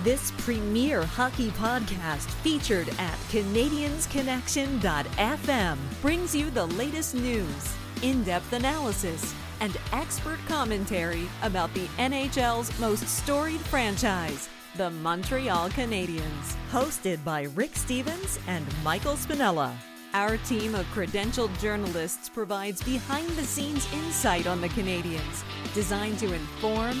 This premier hockey podcast featured at CanadiensConnection.fm brings you the latest news, in depth analysis, and expert commentary about the NHL's most storied franchise, the Montreal Canadiens. Hosted by Rick Stephens and Michael Spinella. Our team of credentialed journalists provides behind the scenes insight on the Canadiens, designed to inform,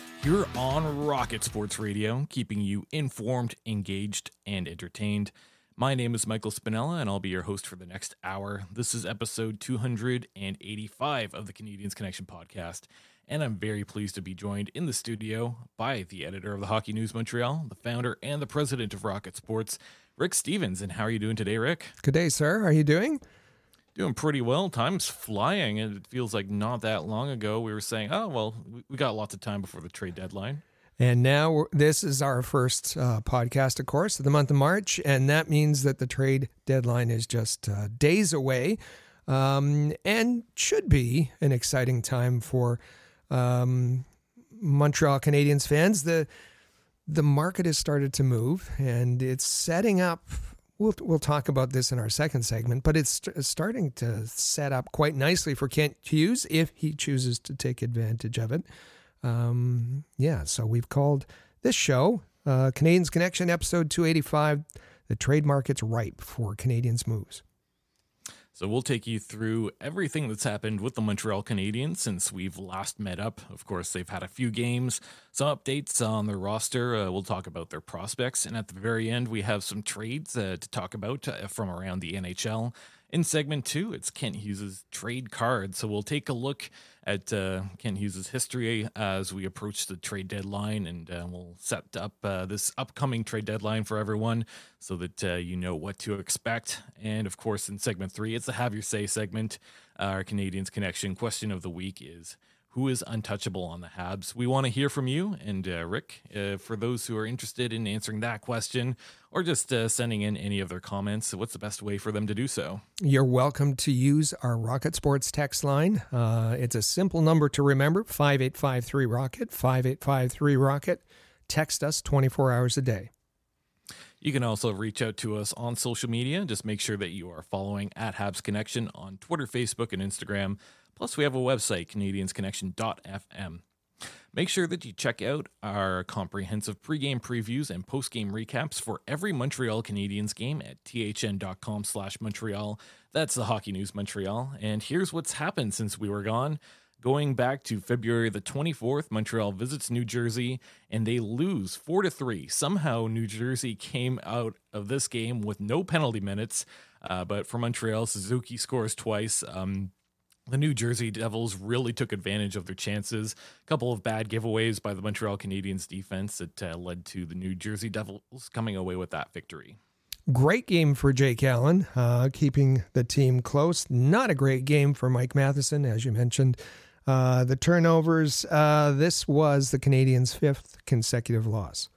here on Rocket Sports Radio, keeping you informed, engaged, and entertained. My name is Michael Spinella, and I'll be your host for the next hour. This is episode 285 of the Canadiens Connection podcast, and I'm very pleased to be joined in the studio by the editor of the Hockey News Montreal, the founder and the president of Rocket Sports, Rick Stephens. And how are you doing today, Rick? Good day, sir. How are you doing? Doing pretty well. Time's flying, and it feels like not that long ago we were saying, "Oh, well, we got lots of time before the trade deadline." And now this is our first uh, podcast, of course, of the month of March, and that means that the trade deadline is just uh, days away, um, and should be an exciting time for um, Montreal Canadiens fans. the The market has started to move, and it's setting up We'll, we'll talk about this in our second segment, but it's st- starting to set up quite nicely for Kent Hughes if he chooses to take advantage of it. Um, yeah, so we've called this show uh, Canadiens Connection, episode 285. The trade market's ripe for Canadiens' moves. So we'll take you through everything that's happened with the Montreal Canadiens since we've last met up. Of course, they've had a few games, some updates on their roster. Uh, we'll talk about their prospects. And at the very end, we have some trades uh, to talk about uh, from around the NHL. In segment two, it's Kent Hughes' trade card. So we'll take a look at uh, Kent Hughes' history as we approach the trade deadline, and uh, we'll set up uh, this upcoming trade deadline for everyone so that uh, you know what to expect. And of course, in segment three, it's the Have Your Say segment. Our Canadiens Connection question of the week is who is untouchable on the Habs? We want to hear from you. And uh, Rick, uh, for those who are interested in answering that question or just uh, sending in any of their comments, what's the best way for them to do so? You're welcome to use our Rocket Sports text line. Uh, it's a simple number to remember 5853 Rocket, 5853 Rocket. Text us 24 hours a day. You can also reach out to us on social media. Just make sure that you are following at Habs Connection on Twitter, Facebook, and Instagram. Plus, we have a website, CanadiensConnection.fm. Make sure that you check out our comprehensive pregame previews and postgame recaps for every Montreal Canadiens game at thn.com slash Montreal. That's the Hockey News Montreal. And here's what's happened since we were gone. Going back to February the 24th, Montreal visits New Jersey and they lose 4 to 3. Somehow New Jersey came out of this game with no penalty minutes. Uh, but for Montreal, Suzuki scores twice. Um, the New Jersey Devils really took advantage of their chances. A couple of bad giveaways by the Montreal Canadiens defense that uh, led to the New Jersey Devils coming away with that victory. Great game for Jake Allen, uh, keeping the team close. Not a great game for Mike Matheson, as you mentioned. Uh, the turnovers, uh, this was the Canadiens' fifth consecutive loss.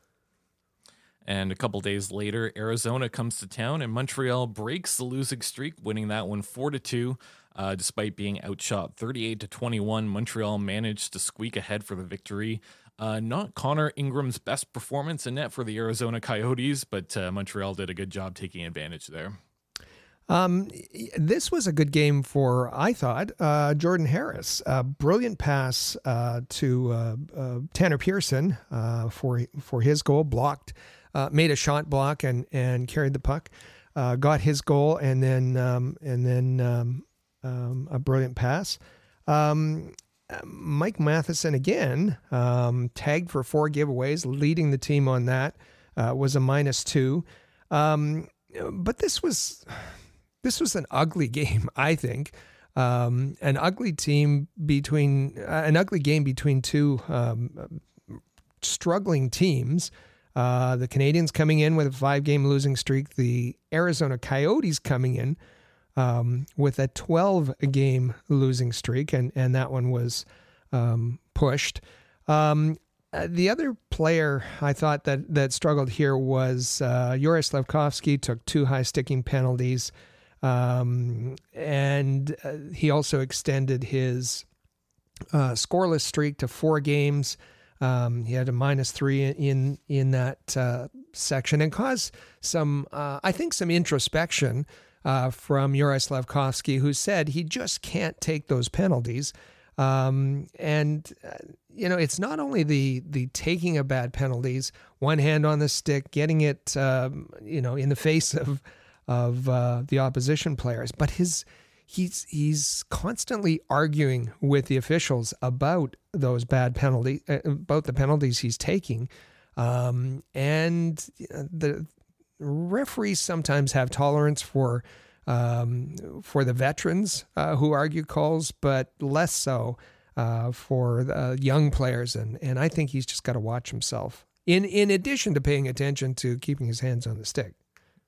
And a couple days later, Arizona comes to town and Montreal breaks the losing streak, winning that one 4 to 2. Uh, despite being outshot 38 to 21, Montreal managed to squeak ahead for the victory. Uh, not Connor Ingram's best performance in net for the Arizona Coyotes, but uh, Montreal did a good job taking advantage there. Um, this was a good game for, I thought, uh, Jordan Harris. Brilliant pass uh, to uh, uh Tanner Pearson uh, for for his goal, blocked made a shot block and and carried the puck, got his goal, and then um, and then um, um, a brilliant pass. Um, Mike Matheson again um, tagged for four giveaways, leading the team on that. Uh, was a minus two, um, but this was this was an ugly game. I think um, an ugly team between uh, an ugly game between two um, struggling teams. Uh, the Canadiens coming in with a five game losing streak. The Arizona Coyotes coming in um, with a 12 game losing streak, and, and that one was um, pushed. Um, uh, the other player I thought that, that struggled here was uh, Juraj Slafkovsky, took two high sticking penalties. Um, and uh, he also extended his uh, scoreless streak to four games. Um, he had a minus three in in that uh, section and caused some, uh, I think, some introspection uh, from Juraj Slafkovsky, who said he just can't take those penalties. Um, and uh, you know, it's not only the the taking of bad penalties, one hand on the stick, getting it, um, you know, in the face of of uh, the opposition players, but his he's he's constantly arguing with the officials about those bad penalties, uh, about the penalties he's taking, um, and the referees sometimes have tolerance for um, for the veterans uh, who argue calls, but less so uh, for the young players. And and I think he's just got to watch himself. In in addition to paying attention to keeping his hands on the stick.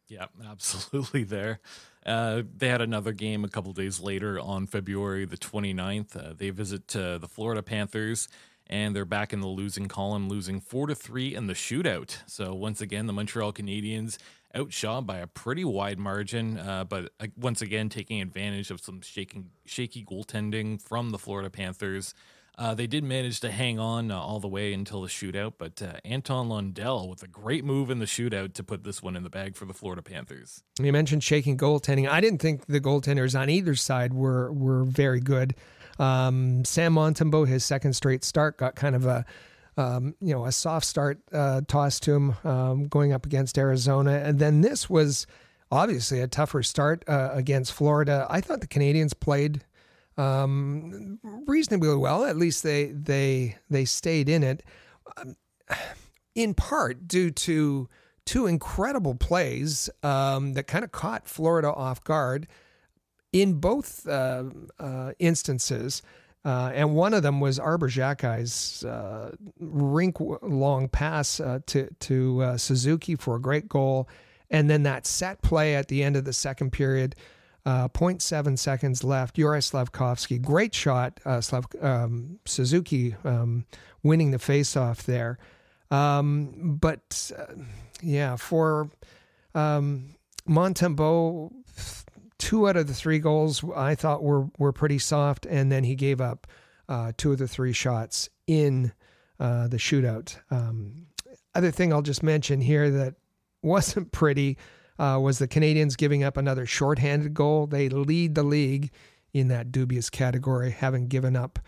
Yeah, absolutely. There, uh, they had another game a couple days later on February the 29th. Uh, they visit uh, the Florida Panthers and they're back in the losing column, losing four to three in the shootout. So once again, the Montreal Canadiens outshot by a pretty wide margin, uh, but uh, once again taking advantage of some shaking, shaky goaltending from the Florida Panthers. Uh, they did manage to hang on uh, all the way until the shootout, but uh, Anton Lundell with a great move in the shootout to put this one in the bag for the Florida Panthers. You mentioned shaking goaltending. I didn't think the goaltenders on either side were were very good. Um, Sam Montembeault, his second straight start, got kind of a um, you know a soft start uh, toss to him um, going up against Arizona, and then this was obviously a tougher start uh, against Florida. I thought the Canadiens played um, reasonably well. At least they they they stayed in it, um, in part due to two incredible plays um, that kind of caught Florida off guard in both uh, uh, instances. Uh, and one of them was Arber Xhekaj's uh, rink long pass uh, to to uh, Suzuki for a great goal, and then that set play at the end of the second period, uh, 0.7 seconds left. Juraj Slafkovsky, great shot. Slav, um, Suzuki um, winning the faceoff there, um, but yeah, for um, Montembeault two out of the three goals I thought were were pretty soft, and then he gave up uh, two of the three shots in uh, the shootout. Um, other thing I'll just mention here that wasn't pretty uh, was the Canadiens giving up another shorthanded goal. They lead the league in that dubious category, having given up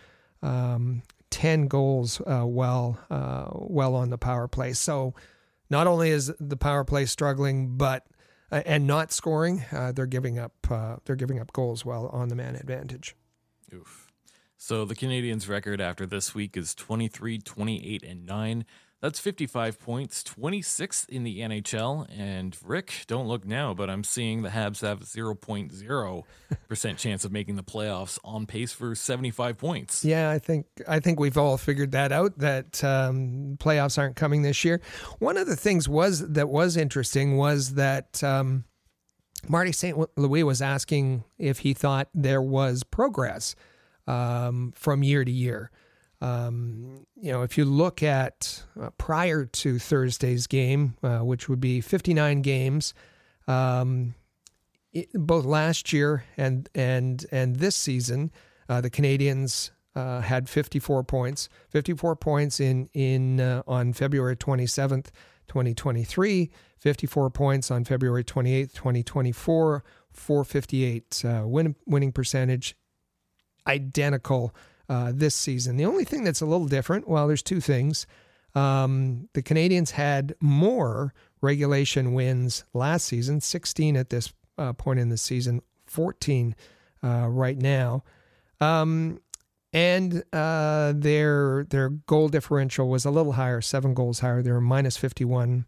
um, ten goals uh, well uh, well on the power play. So not only is the power play struggling, but and not scoring, uh, they're giving up uh, they're giving up goals while on the man advantage. Oof. So the Canadiens' record after this week is 23, 28, and 9. That's 55 points, 26th in the NHL. And Rick, don't look now, but I'm seeing the Habs have 0.0% chance of making the playoffs on pace for 75 points. Yeah, I think I think we've all figured that out that um, playoffs aren't coming this year. One of the things was that was interesting was that um, Marty St. Louis was asking if he thought there was progress um, from year to year. Um, you know, if you look at uh, prior to Thursday's game, uh, which would be 59 games, um, it, both last year and and and this season, uh, the Canadiens uh, had 54 points. 54 points in in uh, on February 27th, 2023. 54 points on February 28th, 2024. 458 uh, win, winning percentage, identical uh, this season. The only thing that's a little different, well, there's two things. Um, the Canadiens had more regulation wins last season, 16 at this uh, point in the season, 14 uh, right now. Um, and uh, their their goal differential was a little higher, seven goals higher. They were minus 51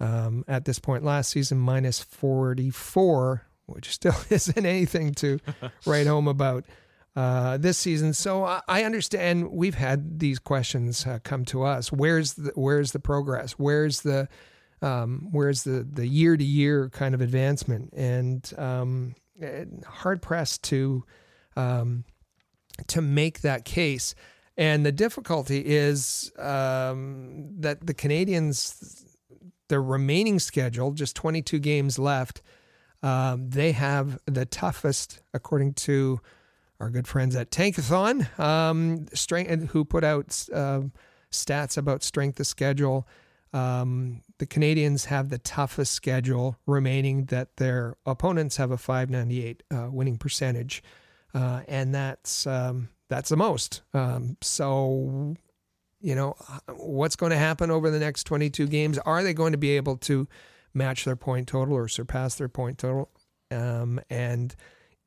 um, at this point last season, minus 44, which still isn't anything to write home about uh, this season. So I understand we've had these questions uh, come to us. Where's the where's the progress? Where's the um, where's the the year to year kind of advancement? And um, hard pressed to um, to make that case. And the difficulty is um, that the Canadiens, their remaining schedule, just 22 games left, um, they have the toughest, according to our good friends at Tankathon, um, strength, who put out uh, stats about strength of schedule. Um, the Canadians have the toughest schedule remaining that their opponents have a 598 uh, winning percentage uh, and that's um, that's the most. Um, so, you know, what's going to happen over the next 22 games? Are they going to be able to match their point total or surpass their point total? Um, and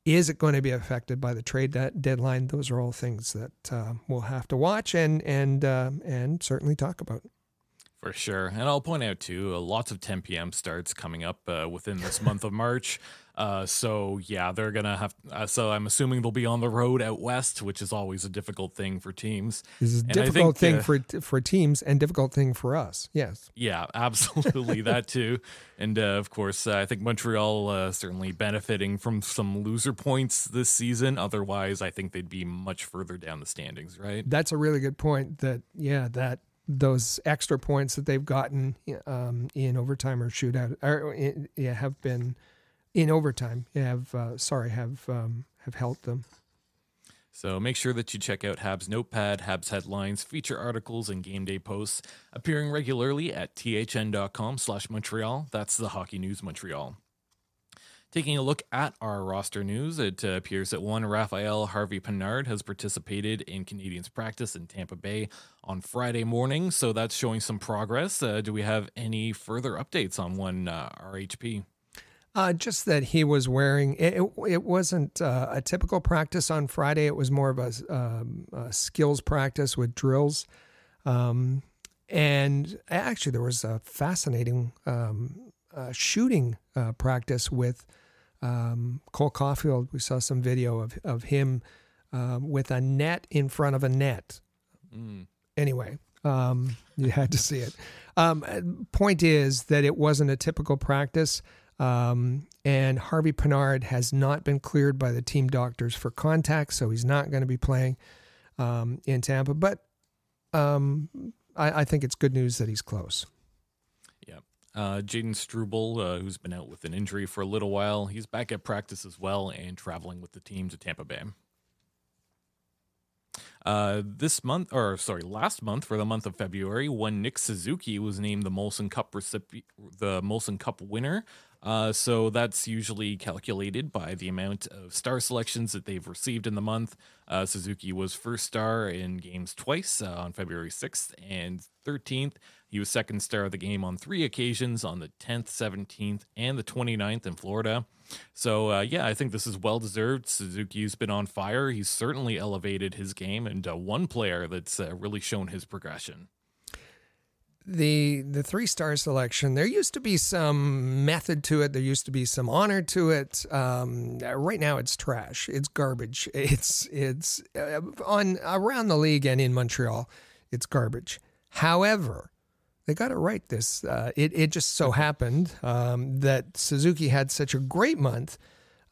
is it going to be affected by the trade deadline? Those are all things that uh, we'll have to watch and and uh, and certainly talk about. For sure. And I'll point out, too, uh, lots of 10 p.m. starts coming up uh, within this month of March. Uh, so, yeah, they're going to have. Uh, so, I'm assuming they'll be on the road out west, which is always a difficult thing for teams. This is a difficult think, thing uh, for for teams and difficult thing for us. Yes. Yeah, absolutely. that, too. And, uh, of course, I think Montreal certainly benefiting from some loser points this season. Otherwise, I think they'd be much further down the standings, right? That's a really good point. That, yeah, that those extra points that they've gotten um, in overtime or shootout or yeah, have been in overtime have uh, sorry have um, have helped them. So make sure that you check out Habs Notepad, Habs headlines, feature articles, and game day posts appearing regularly at thn.com slash Montreal. That's the Hockey News Montreal. Taking a look at our roster news, it uh, appears that one Rafael Harvey-Pinard has participated in Canadiens practice in Tampa Bay on Friday morning, so that's showing some progress. Uh, do we have any further updates on one uh, RHP? Uh, just that he was wearing it. It, it wasn't uh, a typical practice on Friday. It was more of a, um, a skills practice with drills. Um, and actually, there was a fascinating um, uh, shooting practice with um, Cole Caufield, we saw some video of, of him uh, with a net in front of a net. Mm. Anyway, um, you had to see it. Um, point is that it wasn't a typical practice. Um, and Harvey-Pinard has not been cleared by the team doctors for contact, so he's not going to be playing um, in Tampa. But um, I, I think it's good news that he's close. Uh, Jayden Struble, uh, who's been out with an injury for a little while, he's back at practice as well and traveling with the team to Tampa Bay. Uh, this month, or sorry, last month for the month of February, when Nick Suzuki was named the Molson Cup recipi- the Molson Cup winner. Uh, so that's usually calculated by the amount of star selections that they've received in the month. Uh, Suzuki was first star in games twice uh, on February 6th and 13th. He was second star of the game on three occasions on the 10th, 17th, and the 29th in Florida. So, uh, yeah, I think this is well deserved. Suzuki's been on fire. He's certainly elevated his game, and one player that's uh, really shown his progression. The the three star selection. There used to be some method to it. There used to be some honor to it. Um, right now, it's trash. It's garbage. It's it's uh, on around the league and in Montreal. It's garbage. However, they got it right. This uh, it it just so happened um, that Suzuki had such a great month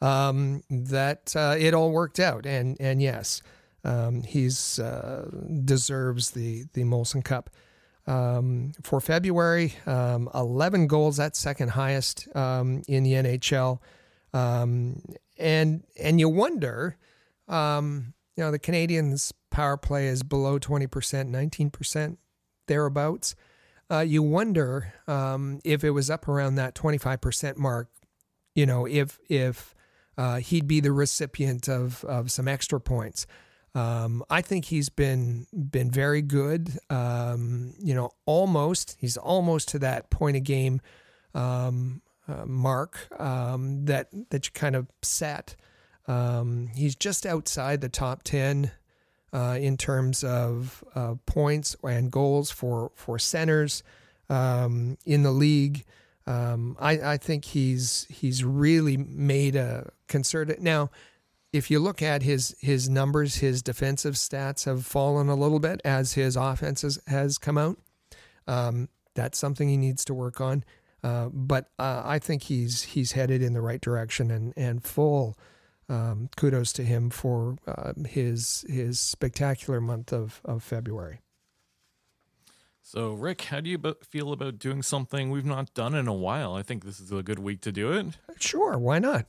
um, that uh, it all worked out. And and yes, um, he's uh, deserves the the Molson Cup um, for February. Um, Eleven goals, that's second highest um, in the NHL. and and you wonder, you know, the Canadiens' power play is below twenty percent, nineteen percent thereabouts uh, you wonder um, if it was up around that 25% mark, you know, if if uh, he'd be the recipient of, of some extra points. Um, I think he's been been very good. Um, you know, almost he's almost to that point of game um, uh, mark um, that that you kind of set. Um, he's just outside the top ten uh, in terms of uh, points and goals for for centers um, in the league. I, I think he's he's really made a concerted now if you look at his his numbers, his defensive stats have fallen a little bit as his offense has, has come out. Um, that's something he needs to work on. Uh, but uh, I think he's he's headed in the right direction, and and full um, kudos to him for uh, his his spectacular month of of February. So, Rick, how do you feel about doing something we've not done in a while? I think this is a good week to do it. Sure, why not?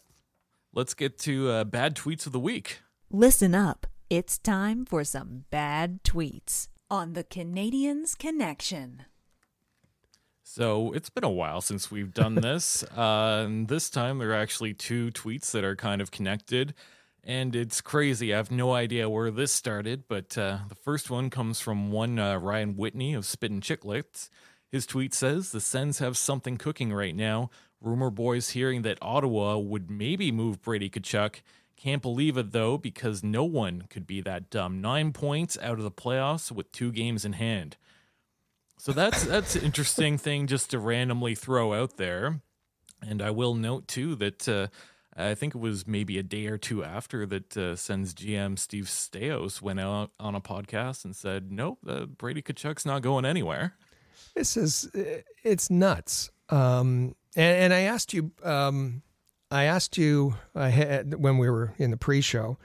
Let's get to uh, bad tweets of the week. Listen up. It's time for some bad tweets on the Canadiens Connection. So it's been a while since we've done this. uh, and this time there are actually two tweets that are kind of connected. And it's crazy. I have no idea where this started, but uh, the first one comes from one uh, Ryan Whitney of Spittin' Chicklets. His tweet says The Sens have something cooking right now. Rumor boys hearing that Ottawa would maybe move Brady Tkachuk. Can't believe it though, because no one could be that dumb. Nine points out of the playoffs with two games in hand. So that's that's an interesting thing just to randomly throw out there. And I will note too that uh, I think it was maybe a day or two after that uh, Sens GM Steve Staios went out on a podcast and said, "Nope, uh, Brady Tkachuk's not going anywhere." This is it's nuts. Um, and, and I asked you, um, I asked you ahead when we were in the pre-show,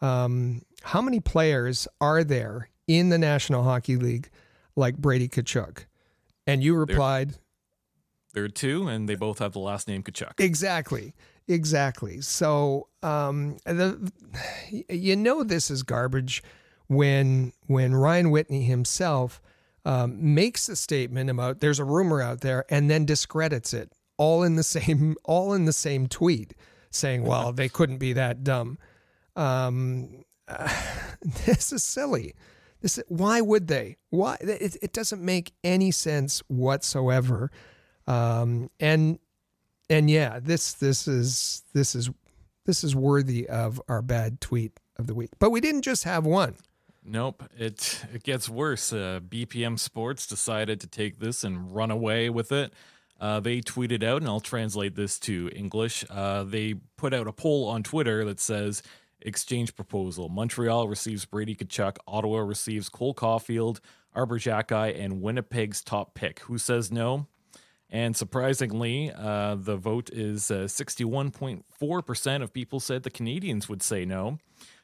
um, how many players are there in the National Hockey League like Brady Tkachuk? And you replied, there, there are two, and they both have the last name Tkachuk. Exactly, exactly. So, um, the, you know, this is garbage when when Ryan Whitney himself um, makes a statement about there's a rumor out there and then discredits it all in the same all in the same tweet saying well they couldn't be that dumb. Um, uh, this is silly. This why would they? Why it, it doesn't make any sense whatsoever. Um, and and yeah this this is this is this is worthy of our bad tweet of the week. But we didn't just have one. Nope, it it gets worse. Uh, BPM Sports decided to take this and run away with it. Uh, they tweeted out, and I'll translate this to English. Uh, they put out a poll on Twitter that says, "Exchange proposal: Montreal receives Brady Tkachuk, Ottawa receives Cole Caufield, Arber Xhekaj, and Winnipeg's top pick. Who says no?" And surprisingly, uh, the vote is 61.4% uh, of people said the Canadiens would say no.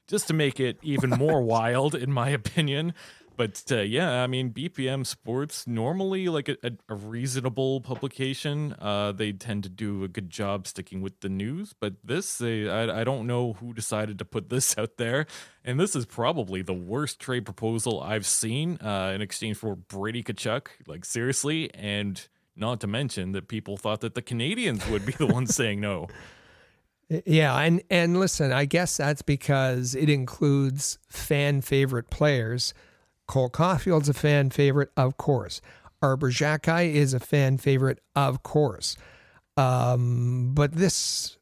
Just to make it even more wild, in my opinion, but uh, yeah, I mean, BPM Sports normally like a, a reasonable publication. Uh, they tend to do a good job sticking with the news, but this, they, I, I don't know who decided to put this out there, and this is probably the worst trade proposal I've seen uh, in exchange for Brady Tkachuk. Like seriously, and not to mention that people thought that the Canadiens would be the ones saying no. Yeah, and and listen, I guess that's because it includes fan favorite players Cole Caufield's a fan favorite, of course. Arber Xhekaj is a fan favorite, of course. Um, but this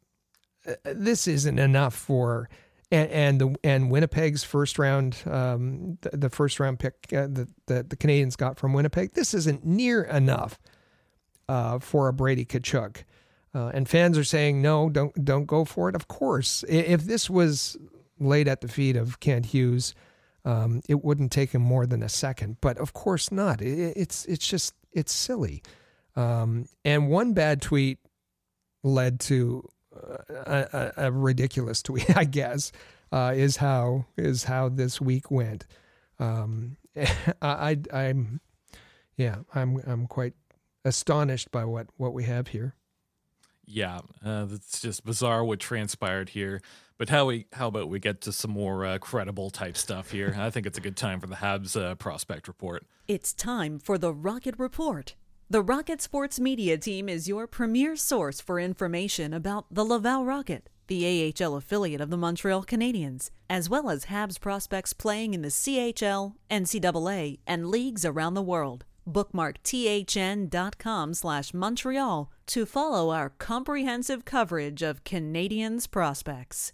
this isn't enough for and, and the and Winnipeg's first round um, the, the, first round pick uh, that the, the Canadiens got from Winnipeg. This isn't near enough uh, for a Brady Tkachuk. Uh, and fans are saying no, don't don't go for it. Of course, if this was laid at the feet of Kent Hughes um, it wouldn't take him more than a second. But of course not. It, it's it's just it's silly. Um, and one bad tweet led to uh, a, a, ridiculous tweet, I guess, uh, is how is how this week went. Um, I am yeah I'm I'm quite astonished by what what we have here. Yeah, uh, it's just bizarre what transpired here. But how we how about we get to some more uh, credible type stuff here? I think it's a good time for the Habs uh, prospect report. It's time for the Rocket Report. The Rocket Sports Media Team is your premier source for information about the Laval Rocket, the AHL affiliate of the Montreal Canadiens, as well as Habs prospects playing in the CHL, NCAA, and leagues around the world. Bookmark thn.com slash Montreal to follow our comprehensive coverage of Canadiens prospects.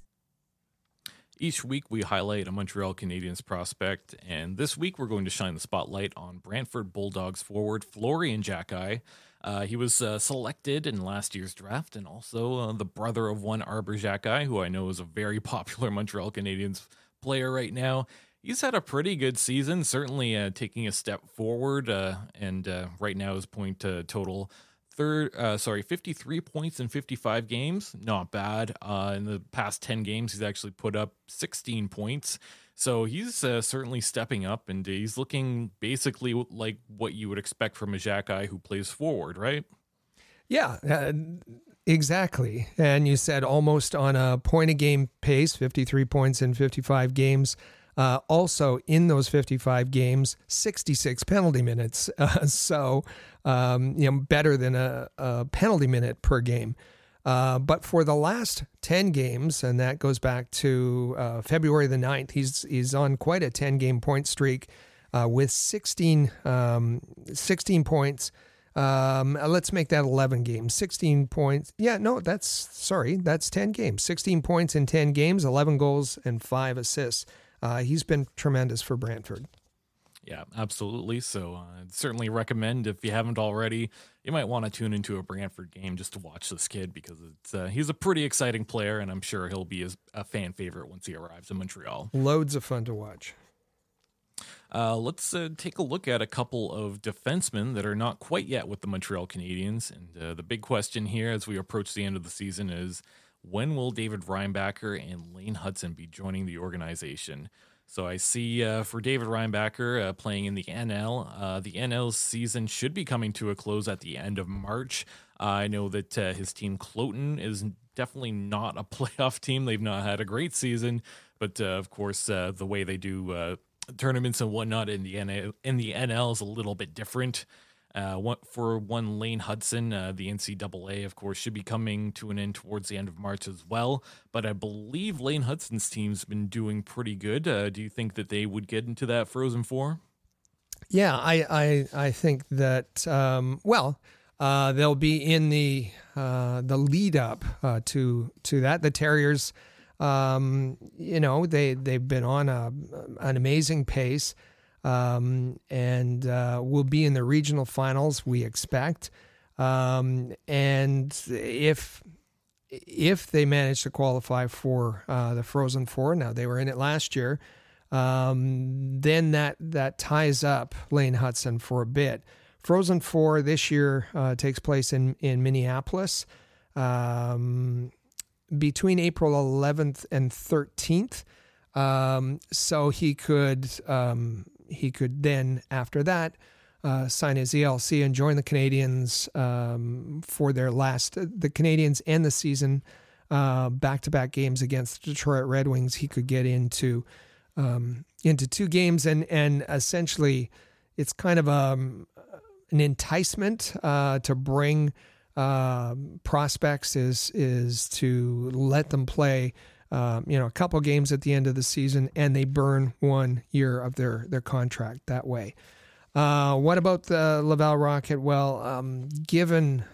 Each week, we highlight a Montreal Canadiens prospect, and this week we're going to shine the spotlight on Brantford Bulldogs forward Florian Xhekaj. Uh, he was uh, selected in last year's draft, and also uh, the brother of one Arber Xhekaj, who I know is a very popular Montreal Canadiens player right now. He's had a pretty good season, certainly uh, taking a step forward, uh, and uh, right now his point total third, uh, sorry, 53 points in 55 games. Not bad. Uh, in the past 10 games, he's actually put up 16 points. So he's uh, certainly stepping up and he's looking basically like what you would expect from a Xhekaj who plays forward, right? Yeah, uh, exactly. And you said almost on a point a game pace, 53 points in 55 games. Uh, also, in those 55 games, 66 penalty minutes. So, um, you know, better than a, a penalty minute per game. Uh, but for the last 10 games, and that goes back to uh, February the 9th, he's, he's on quite a 10 game point streak uh, with 16, um, 16 points. Um, let's make that 11 games. 16 points. Yeah, no, that's sorry, that's 10 games. 16 points in 10 games, 11 goals, and five assists. Uh, he's been tremendous for Brantford. Yeah, absolutely. So uh, I'd certainly recommend if you haven't already, you might want to tune into a Brantford game just to watch this kid because it's uh, he's a pretty exciting player, and I'm sure he'll be a fan favorite once he arrives in Montreal. Loads of fun to watch. Uh, let's uh, take a look at a couple of defensemen that are not quite yet with the Montreal Canadiens. And uh, the big question here as we approach the end of the season is when will David Reinbacher and Lane Hutson be joining the organization? So I see uh, for David Reinbacher uh, playing in the NL, uh, the NL season should be coming to a close at the end of March. I know that uh, his team Kloten is definitely not a playoff team. They've not had a great season, but uh, of course uh, the way they do tournaments and whatnot in the NL, in the NL is a little bit different. Uh, one, for one Lane Hutson, uh, the NCAA, of course, should be coming to an end towards the end of March as well. But I believe Lane Hutson's team's been doing pretty good. Uh, do you think that they would get into that Frozen Four? Yeah, I I, I think that um, well, uh, they'll be in the uh, the lead up uh, to to that. The Terriers, um, you know, they they've been on a, an amazing pace um, and uh, we'll be in the regional finals. We expect, um, and if if they manage to qualify for uh, the Frozen Four, now they were in it last year, um, then that that ties up Lane Hutson for a bit. Frozen Four this year uh, takes place in in Minneapolis um, between April 11th and 13th. Um, so he could um, he could then, after that, uh, sign his ELC and join the Canadiens um, for their last, the Canadiens and the season back to back games against the Detroit Red Wings. He could get into um, into two games and and essentially it's kind of a, um, an enticement uh, to bring uh, prospects is is to let them play um, you know, a couple games at the end of the season, and they burn one year of their their contract that way. Uh, what about the Laval Rocket? Well, um, given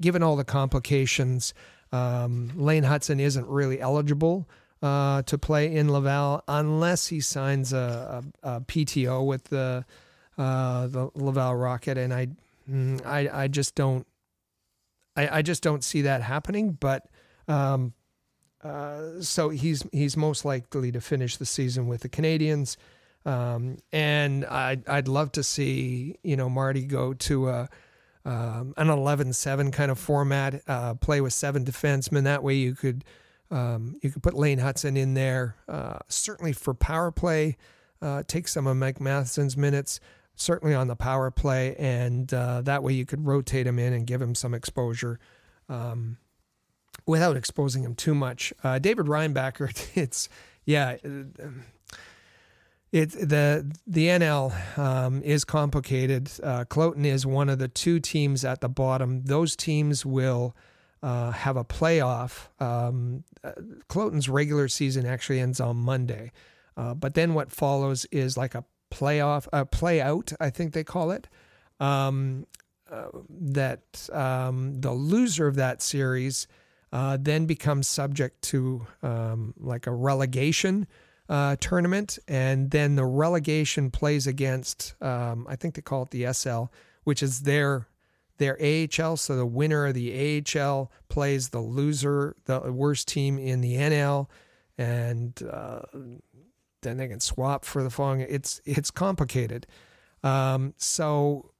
given all the complications, um, Lane Hutson isn't really eligible uh, to play in Laval unless he signs a, a, a PTO with the uh, the Laval Rocket, and I, mm, I, I just don't, I, I just don't see that happening. But um, uh, so he's he's most likely to finish the season with the Canadiens. Um, and I'd, I'd love to see, you know, Marty go to a, um, an 11-7 kind of format, uh, play with seven defensemen. That way you could, um, you could put Lane Hutson in there, uh, certainly for power play, uh, take some of Mike Matheson's minutes, certainly on the power play. And, uh, that way you could rotate him in and give him some exposure. Um, without exposing him too much. Uh, David Reinbacher, it's yeah, it the the NL um, is complicated. Uh, Kloten is one of the two teams at the bottom. Those teams will uh, have a playoff. Um, uh, Kloten's regular season actually ends on Monday, uh, but then what follows is like a playoff, a play out, I think they call it. Um, uh, that um, the loser of that series uh, then becomes subject to um, like a relegation uh, tournament, and then the relegation plays against um, I think they call it the SL, which is their their AHL. So the winner of the AHL plays the loser, the worst team in the NL, and uh, then they can swap for the following. It's it's complicated. Um, so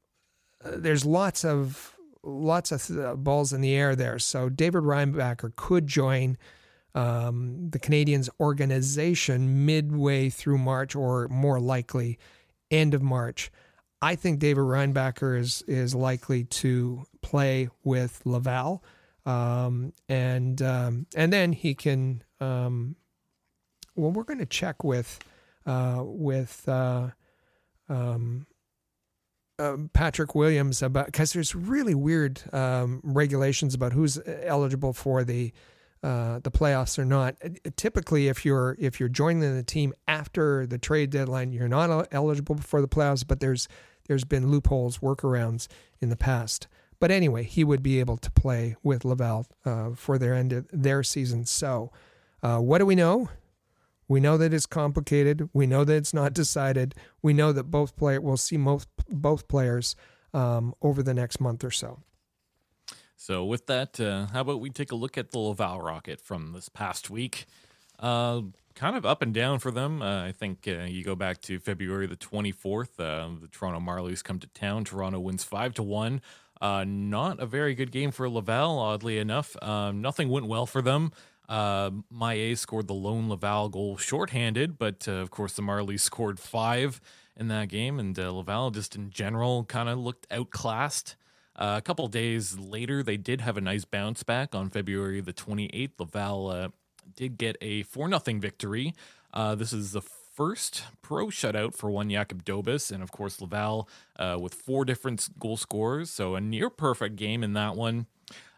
uh, there's lots of lots of th- balls in the air there. So David Reinbacher could join um, the Canadiens organization midway through March, or more likely, end of March. I think David Reinbacher is is likely to play with Laval, um, and um, and then he can. Um, well, we're going to check with uh, with uh, um, uh, Patrick Williams about because there's really weird um, regulations about who's eligible for the uh, the playoffs or not. Typically, if you're if you're joining the team after the trade deadline, you're not eligible for the playoffs. But there's there's been loopholes, workarounds in the past. But anyway, he would be able to play with Laval uh, for their end of their season. So, uh, what do we know? We know that it's complicated. We know that it's not decided. We know that both player will see most both players um, over the next month or so. So, with that, uh, how about we take a look at the Laval Rocket from this past week? Uh, kind of up and down for them. Uh, I think uh, you go back to February the 24th, uh, the Toronto Marlies come to town. Toronto wins 5 to 1. Uh, not a very good game for Laval, oddly enough. Um, nothing went well for them. Uh, scored the lone Laval goal shorthanded, but uh, of course the Marlies scored five in that game, and uh, Laval just in general kind of looked outclassed. Uh, a couple days later, they did have a nice bounce back on February the 28th. Laval uh, did get a 4 0 victory. Uh, this is the first pro shutout for one Jakub Dobes, and of course Laval uh, with four different goal scorers, so a near perfect game in that one.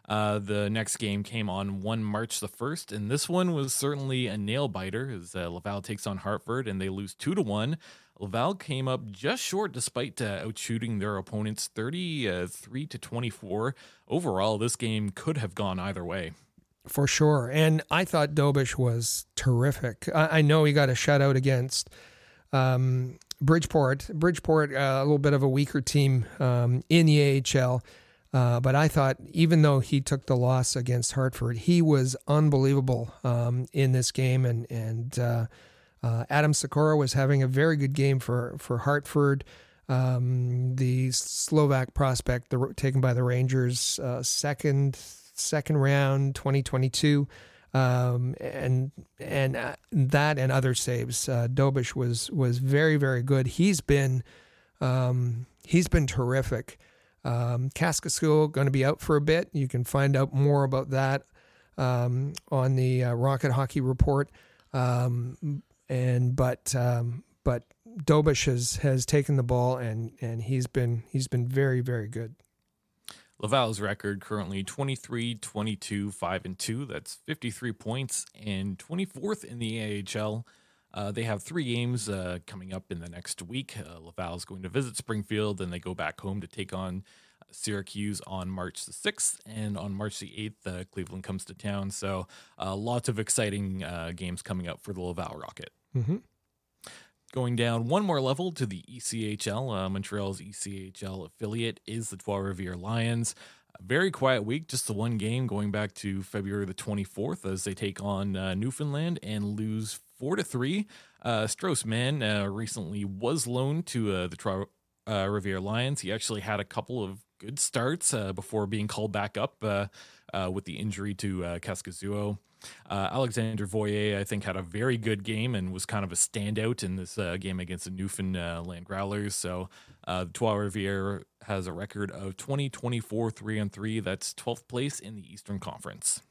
Uh, the next game came on 1 March the 1st, and this one was certainly a nail biter as uh, Laval takes on Hartford and they lose 2 to 1. Laval came up just short despite uh, outshooting their opponents 33 to 24. Overall, this game could have gone either way. For sure. And I thought Dobes was terrific. I, I know he got a shutout against um, Bridgeport. Bridgeport, uh, a little bit of a weaker team um, in the AHL. Uh, but I thought, even though he took the loss against Hartford, he was unbelievable um, in this game. And and uh, uh, Adam Sykora was having a very good game for for Hartford. Um, the Slovak prospect, the, taken by the Rangers, uh, second second round, 2022. Um, and and uh, that and other saves, uh, Dobes was was very very good. He's been um, he's been terrific. Um, Kaskisuo going to be out for a bit. You can find out more about that um, on the uh, Rocket Hockey Report. Um, and but um, but Dobes has has taken the ball and and he's been he's been very very good. Laval's record currently 23, 22, 5 and 2. That's 53 points and 24th in the AHL. Uh, they have three games uh, coming up in the next week. Uh, Laval is going to visit Springfield, and they go back home to take on Syracuse on March the 6th. And on March the 8th, uh, Cleveland comes to town. So uh, lots of exciting uh, games coming up for the Laval Rocket. Mm-hmm. Going down one more level to the ECHL, Montreal's ECHL affiliate is the Trois Rivières Lions very quiet week, just the one game going back to February the 24th as they take on uh, Newfoundland and lose four to three. Uh, uh, recently was loaned to uh, the Trois uh, Lions. He actually had a couple of good starts uh, before being called back up uh, uh, with the injury to uh. Uh, Alexander Voyer, I think, had a very good game and was kind of a standout in this uh, game against the Newfoundland Growlers. So, uh, Trois Rivières has a record of 20, 24, 3 and 3. That's 12th place in the Eastern Conference.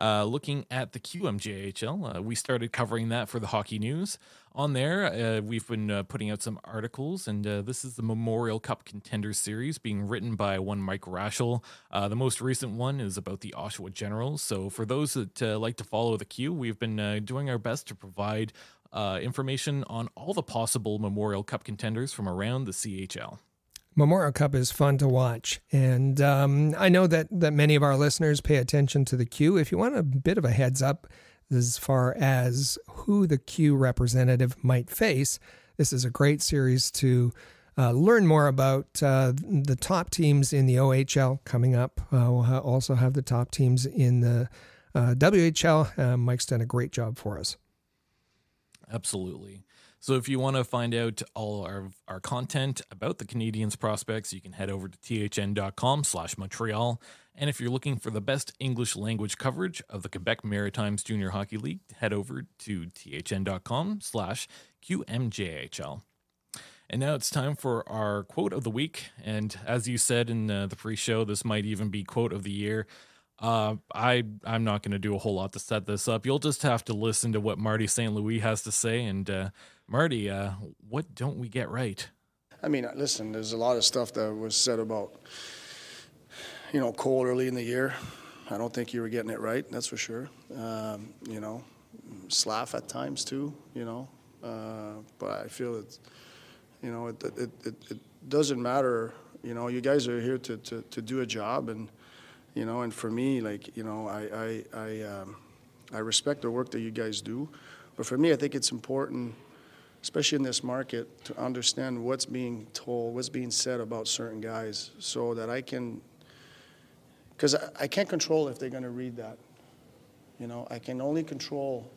Uh, looking at the QMJHL. Uh, we started covering that for the hockey news. On there, uh, we've been uh, putting out some articles, and uh, this is the Memorial Cup Contenders series being written by one Mike Rashel. Uh, the most recent one is about the Oshawa Generals. So, for those that like to follow the Q, we've been doing our best to provide information on all the possible Memorial Cup contenders from around the CHL. Memorial Cup is fun to watch, and um, I know that that many of our listeners pay attention to the Q. If you want a bit of a heads up as far as who the Q representative might face, this is a great series to uh, learn more about uh, the top teams in the OHL coming up. Uh, we'll ha- also have the top teams in the uh, WHL. Uh, Mike's done a great job for us. Absolutely. So if you want to find out all our, our content about the Canadiens prospects, you can head over to thn.com slash Montreal. And if you're looking for the best English language coverage of the Quebec Maritimes Junior Hockey League, head over to thn.com slash QMJHL. And now it's time for our quote of the week. And as you said in the, the pre-show, this might even be quote of the year. Uh, I I'm not going to do a whole lot to set this up. You'll just have to listen to what Marty St. Louis has to say, and uh, Marty, uh, what don't we get right? I mean, listen, there's a lot of stuff that was said about, you know, Cole early in the year. I don't think you were getting it right, that's for sure. Um, you know, Slav at times too, you know. Uh, but I feel that, you know, it, it, it, it, doesn't matter. You know, you guys are here to, to, to do a job. And, you know, and for me, like, you know, I, I, I, um, I respect the work that you guys do. But for me, I think it's important – especially in this market, to understand what's being told, what's being said about certain guys, so that I can, because I, can't control if they're going to read that. You know, I can only control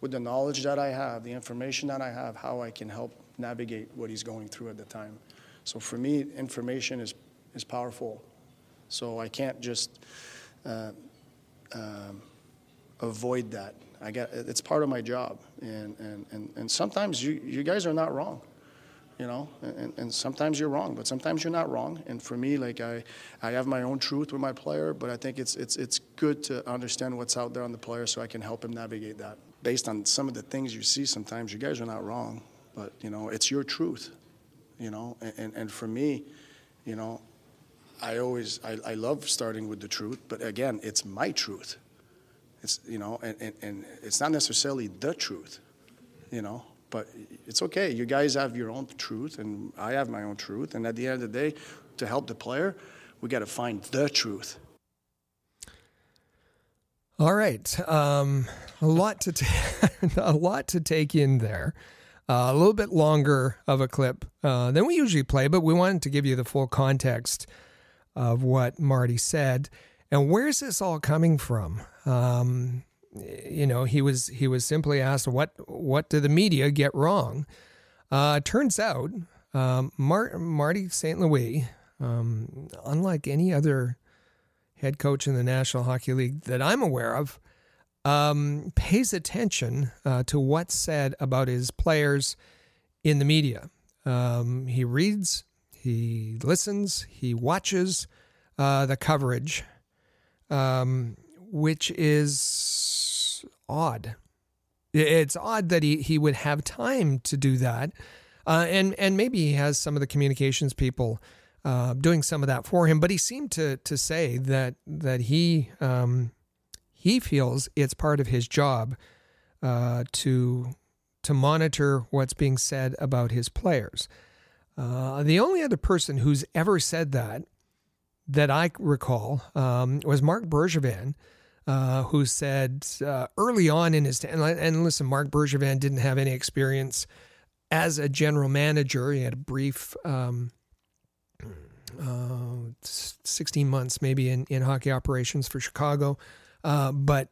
with the knowledge that I have, the information that I have, how I can help navigate what he's going through at the time. So for me, information is is powerful. So I can't just uh, um, avoid that. I got it's part of my job, and and and, and sometimes you you guys are not wrong, you know, and, and sometimes you're wrong, but sometimes you're not wrong. And for me, like I I have my own truth with my player, but I think it's it's it's good to understand what's out there on the player so I can help him navigate that. Based on some of the things you see, sometimes you guys are not wrong, but you know it's your truth, you know, and and, and for me, you know. I always I, I love starting with the truth, but again, it's my truth it's, you know, and, and, and it's not necessarily the truth, you know, but it's okay. You guys have your own truth, and I have my own truth. And at the end of the day, to help the player, we got to find the truth. All right, um, a lot to ta- a lot to take in there. Uh, a little bit longer of a clip uh, than we usually play, but we wanted to give you the full context of what Marty said. And where's this all coming from? Um, you know, he was he was simply asked, "What what did the media get wrong?" Uh, turns out, um, Mar- Marty St. Louis, um, unlike any other head coach in the National Hockey League that I'm aware of, um, pays attention uh, to what's said about his players in the media. Um, he reads, he listens, he watches uh, the coverage um, which is odd. It's odd that he, he would have time to do that. Uh, and, and maybe he has some of the communications people uh, doing some of that for him. But he seemed to, to say that, that he, um, he feels it's part of his job uh, to, to monitor what's being said about his players. Uh, the only other person who's ever said that that I recall um, was Mark Bergevin, uh, who said uh, early on in his and, and listen, Mark Bergevin didn't have any experience as a general manager. He had a brief. Um, uh, 16 months maybe in, in hockey operations for Chicago, uh, but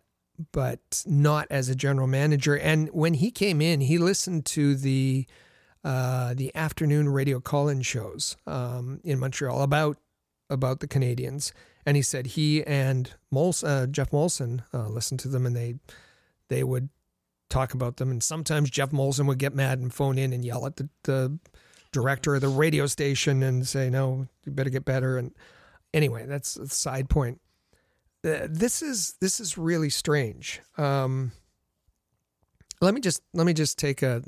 but not as a general manager. And when he came in, he listened to the uh, the afternoon radio call-in shows um, in Montreal about about the Canadiens, and he said he and uh, Geoff Molson uh, listened to them, and they they would talk about them, and sometimes Geoff Molson would get mad and phone in and yell at the, the director of the radio station and say, "No, you better get better." And anyway, that's a side point. uh, this is this is really strange. Um, let me just let me just take a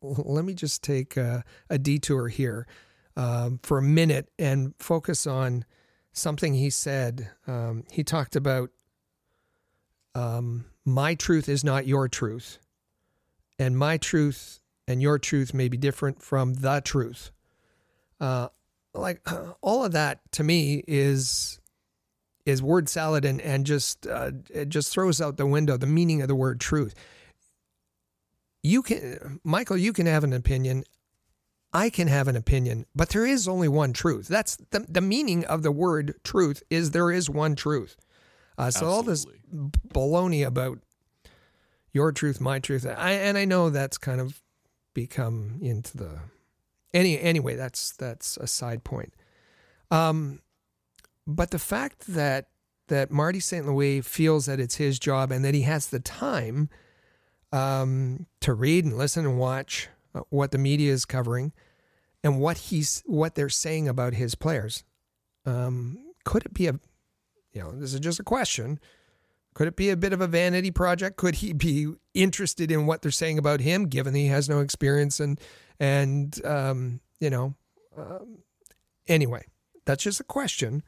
let me just take a, a detour here um, for a minute and focus on something he said. Um, he talked about um, my truth is not your truth, and my truth and your truth may be different from the truth. Uh, like all of that to me is is word salad and and just uh, it just throws out the window the meaning of the word truth. You can, Michael, you can have an opinion. I can have an opinion, but there is only one truth. That's the the meaning of the word truth is there is one truth. Uh, so all this baloney about your truth, my truth, I, and I know that's kind of become into the any anyway. That's that's a side point. Um, but the fact that that Marty St. Louis feels that it's his job and that he has the time um, to read and listen and watch what the media is covering and what he's what they're saying about his players. Um, could it be a you know this is just a question. Could it be a bit of a vanity project? Could he be interested in what they're saying about him, given he has no experience and and um, you know? Um, anyway, that's just a question.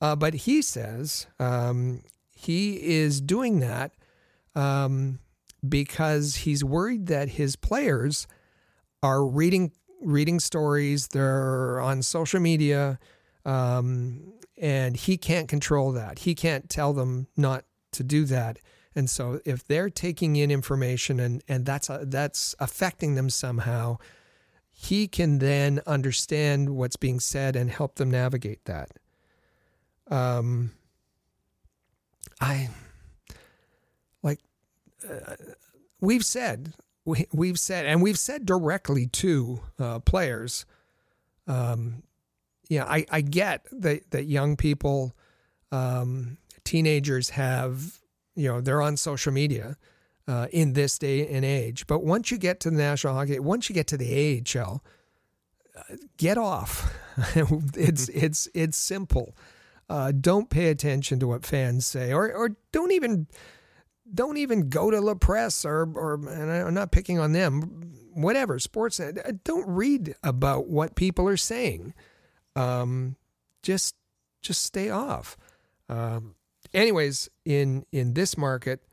Uh, but he says um, he is doing that um, because he's worried that his players are reading reading stories. They're on social media, um, and he can't control that. He can't tell them not to do that. And so, if they're taking in information and and that's uh, that's affecting them somehow, he can then understand what's being said and help them navigate that. Um, I like uh, we've said we, we've said and we've said directly to uh, players. Um, yeah, I, I get that that young people, um, teenagers have you know they're on social media uh, in this day and age. But once you get to the National Hockey, once you get to the AHL, uh, get off. it's it's it's simple. Uh, don't pay attention to what fans say, or or don't even don't even go to La Presse or or and I'm not picking on them. Whatever sports, uh, don't read about what people are saying. Um, just just stay off. Um, anyways, in in this market,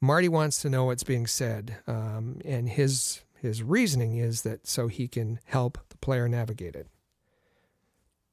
Marty wants to know what's being said, um, and his his reasoning is that so he can help the player navigate it.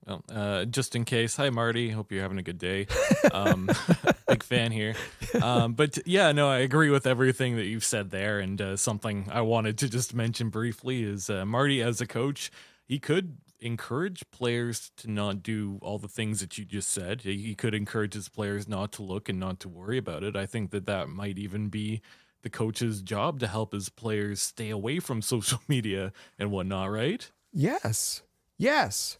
Well, uh, just in case, hi Marty. Hope you're having a good day. Um, big fan here. Um, but yeah, no, I agree with everything that you've said there. And uh, something I wanted to just mention briefly is uh, Marty, as a coach, he could encourage players to not do all the things that you just said. He could encourage his players not to look and not to worry about it. I think that that might even be the coach's job to help his players stay away from social media and whatnot, right? Yes. Yes.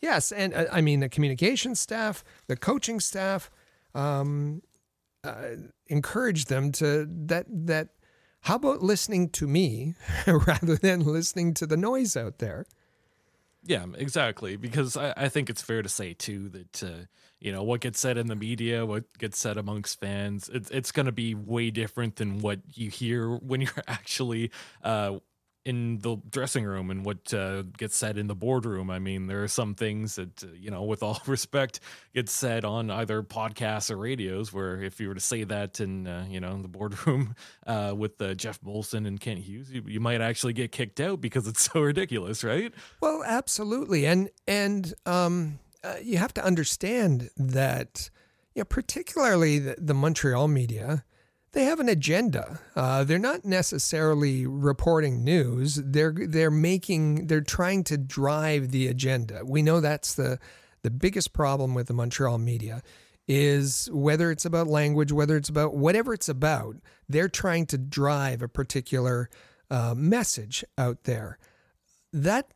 Yes, and uh, I mean the communication staff, the coaching staff, um, uh, encourage them to that that. How about listening to me rather than listening to the noise out there? Yeah, exactly. Because I, I think it's fair to say too that uh, you know what gets said in the media, what gets said amongst fans, it's it's going to be way different than what you hear when you're actually uh, in the dressing room and what uh, gets said in the boardroom. I mean, there are some things that, uh, you know, with all respect, get said on either podcasts or radios. Where if you were to say that in, uh, you know, in the boardroom uh, with uh, Geoff Molson and Kent Hughes, you, you, might actually get kicked out because it's so ridiculous, right? Well, absolutely, and and um, uh, you have to understand that, you know, particularly the, the Montreal media they have an agenda. Uh, they're not necessarily reporting news. They're they're making they're trying to drive the agenda. We know that's the the biggest problem with the Montreal media is whether it's about language, whether it's about whatever it's about, they're trying to drive a particular uh, message out there. That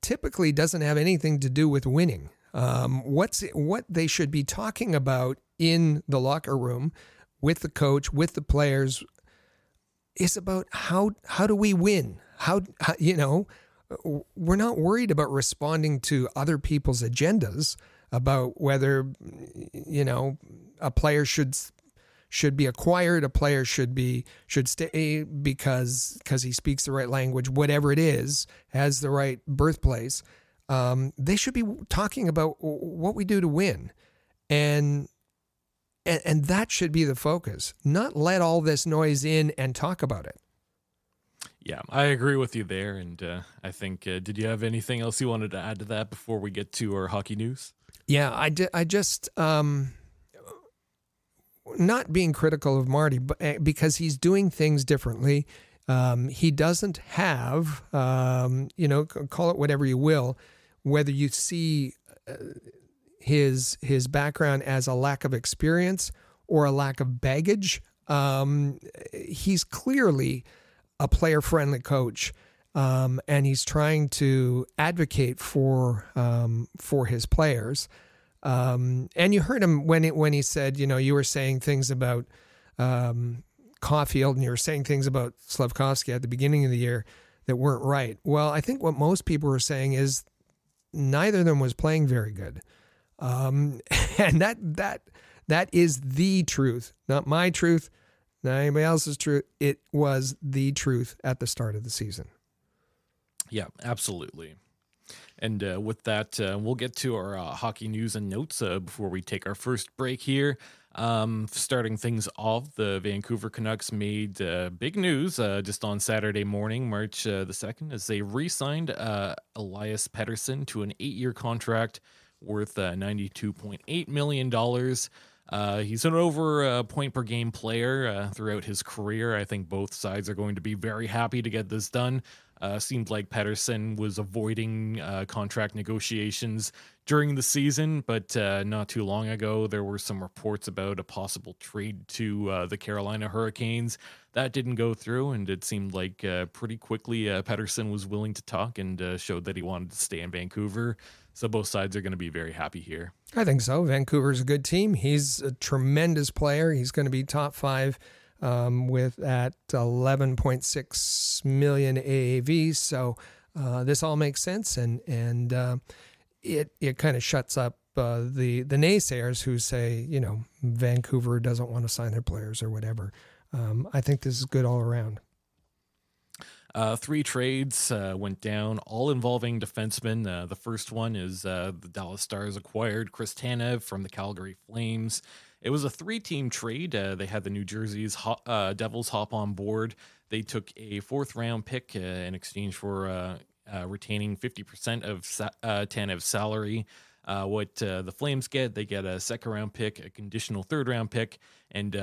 typically doesn't have anything to do with winning. Um, what's what they should be talking about in the locker room with the coach, with the players, is about how how do we win? How, how you know, we're not worried about responding to other people's agendas about whether you know a player should should be acquired, a player should be should stay because because he speaks the right language, whatever it is, has the right birthplace. Um, they should be talking about what we do to win, and and, and that should be the focus. Not let all this noise in and talk about it. Yeah, I agree with you there. And uh, I think, uh, did you have anything else you wanted to add to that before we get to our hockey news? Yeah, I, di- I just, um, not being critical of Marty, but eh, because he's doing things differently. Um, he doesn't have, um, you know, call it whatever you will, whether you see uh, his his background as a lack of experience or a lack of baggage. Um, he's clearly a player friendly coach. Um, and he's trying to advocate for um, for his players. Um, and you heard him when it, when he said, you know, you were saying things about um, Caufield and you were saying things about Slafkovsky at the beginning of the year that weren't right. Well, I think what most people were saying is neither of them was playing very good, um, and that that that is the truth, not my truth, not anybody else's truth. It was the truth at the start of the season. Yeah, absolutely. And uh, with that, uh, we'll get to our uh, hockey news and notes uh, before we take our first break here. Um, starting things off, the Vancouver Canucks made uh, big news uh, just on Saturday morning, March the 2nd, as they re signed Elias Pettersson to an eight year contract worth $92.8 million. Uh, he's an over uh, point per game player uh, throughout his career. I think both sides are going to be very happy to get this done. Uh, seemed like Pettersson was avoiding uh, contract negotiations during the season, but uh, not too long ago, there were some reports about a possible trade to uh, the Carolina Hurricanes. That didn't go through, and it seemed like uh, pretty quickly uh, Pettersson was willing to talk and showed that he wanted to stay in Vancouver. So both sides are going to be very happy here. I think so. Vancouver's a good team. He's a tremendous player. He's going to be top five um, with at 11.6 million AAV. So uh, this all makes sense, and and uh, it it kind of shuts up uh, the the naysayers who say you know Vancouver doesn't want to sign their players or whatever. Um, I think this is good all around. Uh, three trades uh, went down, all involving defensemen. Uh, the first one is uh, the Dallas Stars acquired Chris Tanev from the Calgary Flames. It was a three team trade. Uh, they had the New Jersey's uh, Devils hop on board. They took a fourth round pick in exchange for retaining 50% of sa- Tanev's salary. what the Flames get, they get a second round pick, a conditional third round pick, and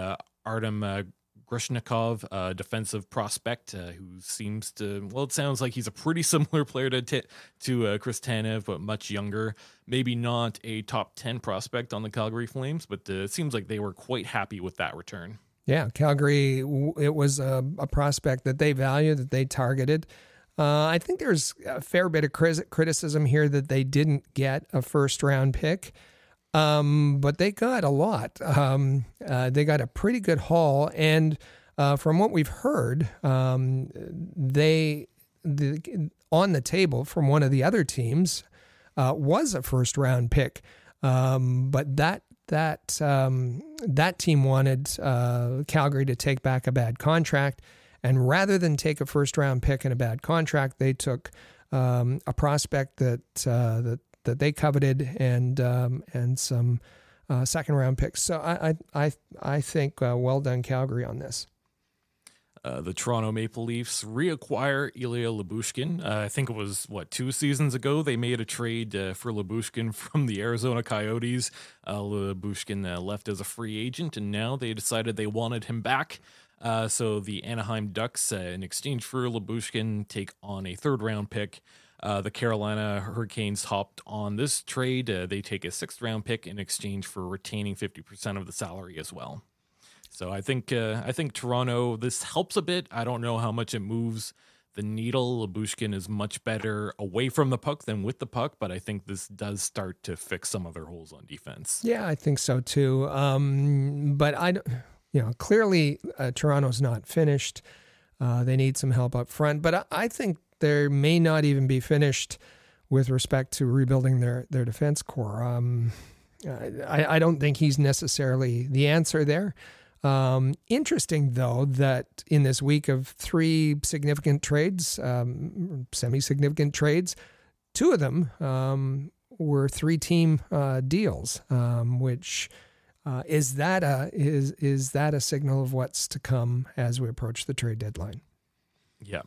Artem Grushnikov, a defensive prospect uh, who seems to, well, it sounds like he's a pretty similar player to t- to uh, Chris Tanev, but much younger. Maybe not a top 10 prospect on the Calgary Flames, but uh, it seems like they were quite happy with that return. Yeah, Calgary, it was a, a prospect that they valued, that they targeted. Uh, I think there's a fair bit of criticism here that they didn't get a first round pick. Um, but they got a lot. Um, uh, they got a pretty good haul, and uh, from what we've heard, um, they the, on the table from one of the other teams uh, was a first round pick, um, but that that um, that team wanted uh, Calgary to take back a bad contract, and rather than take a first round pick and a bad contract, they took um, a prospect that uh, that that they coveted and um, and some uh, second round picks. So I I I think uh, well done Calgary on this. Uh, the Toronto Maple Leafs reacquire Ilya Lyubushkin. Uh, I think it was what two seasons ago they made a trade uh, for Lyubushkin from the Arizona Coyotes. Uh, Lyubushkin uh, left as a free agent, and now they decided they wanted him back. Uh, so the Anaheim Ducks, in exchange for Lyubushkin, take on a third round pick. Uh, the Carolina Hurricanes hopped on this trade. Uh, they take a sixth round pick in exchange for retaining 50% of the salary as well. So I think uh, I think Toronto this helps a bit. I don't know how much it moves the needle. Lyubushkin is much better away from the puck than with the puck, but I think this does start to fix some of their holes on defense. Yeah, I think so too. Um, but I, you know, clearly uh, Toronto's not finished. Uh, they need some help up front, but I, I think they may not even be finished with respect to rebuilding their their defense core. Um, I, I don't think he's necessarily the answer there. Um, interesting, though, that in this week of three significant trades, um, semi significant trades, two of them um, were three team uh, deals, um, which uh, is that a is is that a signal of what's to come as we approach the trade deadline? Yeah.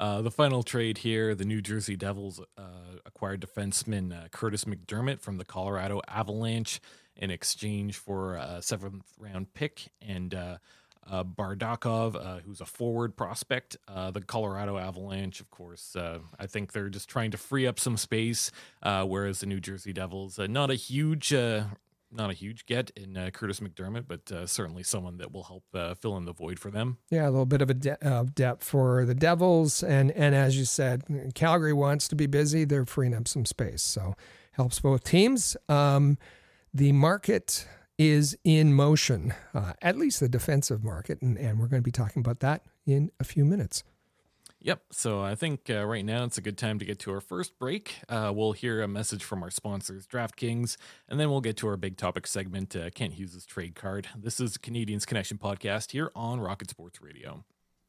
Uh, the final trade here, the New Jersey Devils uh, acquired defenseman uh, Kurtis MacDermid from the Colorado Avalanche in exchange for a seventh round pick and uh, Bardakov, uh, who's a forward prospect. the Colorado Avalanche, of course, I think they're just trying to free up some space, whereas the New Jersey Devils, not a huge not a huge get in uh, Kurtis MacDermid, but uh, certainly someone that will help uh, fill in the void for them. Yeah, a little bit of a de- depth for the Devils, and and as you said, Calgary wants to be busy. They're freeing up some space, so helps both teams. Um, the market is in motion, uh, at least the defensive market, and, and we're going to be talking about that in a few minutes. Yep. So I think uh, right now it's a good time to get to our first break. Uh, we'll hear a message from our sponsors, DraftKings, and then we'll get to our big topic segment, uh, Kent Hughes' trade card. This is Canadiens Connection podcast here on Rocket Sports Radio.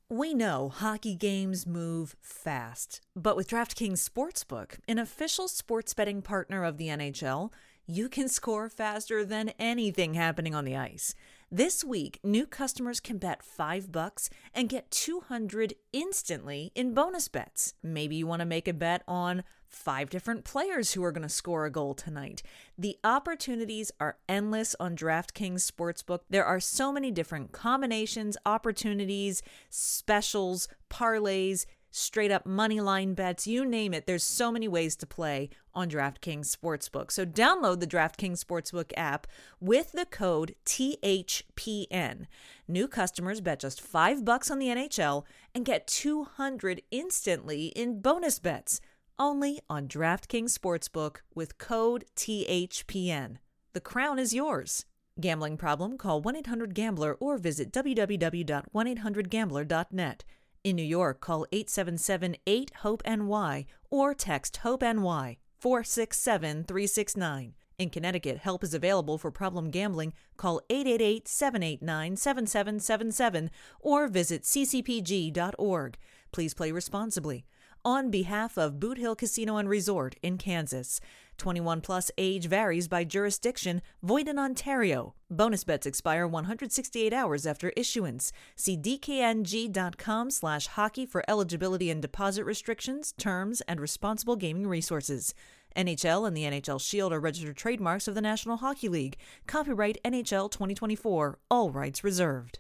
We know hockey games move fast, but with DraftKings Sportsbook, an official sports betting partner of the NHL, you can score faster than anything happening on the ice. This week, new customers can bet 5 bucks and get 200 instantly in bonus bets. Maybe you want to make a bet on five different players who are going to score a goal tonight. The opportunities are endless on DraftKings Sportsbook. There are so many different combinations, opportunities, specials, parlays, straight up money line bets, you name it. There's so many ways to play on DraftKings Sportsbook. So download the DraftKings Sportsbook app with the code THPN. New customers bet just 5 bucks on the NHL and get 200 instantly in bonus bets only on DraftKings Sportsbook with code THPN. The crown is yours. Gambling problem? Call 1-800-GAMBLER or visit www.1800gambler.net. In New York, call 877 8 HOPE NY or text HOPE NY 467 369. In Connecticut, help is available for problem gambling. Call 888 789 7777 or visit ccpg.org. Please play responsibly. On behalf of Boot Hill Casino and Resort in Kansas, 21 plus age varies by jurisdiction, void in Ontario. Bonus bets expire 168 hours after issuance. See dkng.com slash hockey for eligibility and deposit restrictions, terms, and responsible gaming resources. NHL and the NHL Shield are registered trademarks of the National Hockey League. Copyright NHL 2024. All rights reserved.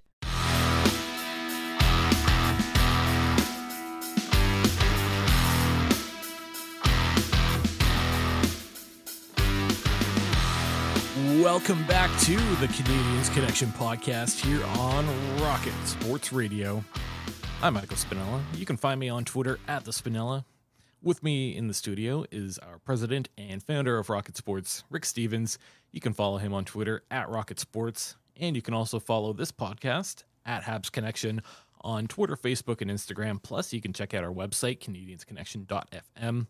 Welcome back to the Canadiens Connection podcast here on Rocket Sports Radio. I'm Michael Spinella. You can find me on Twitter at the Spinella. With me in the studio is our president and founder of Rocket Sports, Rick Stephens. You can follow him on Twitter at Rocket Sports, and you can also follow this podcast at Habs Connection on Twitter, Facebook, and Instagram. Plus, you can check out our website, CanadiensConnection.fm.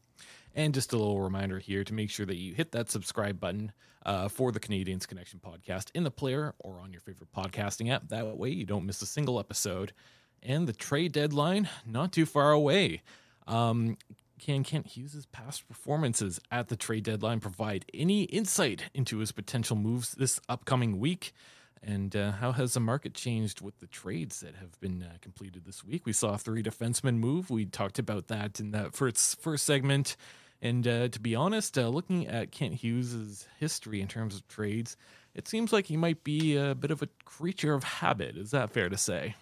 And just a little reminder here to make sure that you hit that subscribe button uh, for the Canadiens Connection podcast in the player or on your favorite podcasting app. That way you don't miss a single episode. And the trade deadline, not too far away. Um, can Kent Hughes' past performances at the trade deadline provide any insight into his potential moves this upcoming week? And uh, how has the market changed with the trades that have been uh, completed this week? We saw three defensemen move. We talked about that in that first first segment. And uh, to be honest, uh, looking at Kent Hughes' history in terms of trades, it seems like he might be a bit of a creature of habit. Is that fair to say?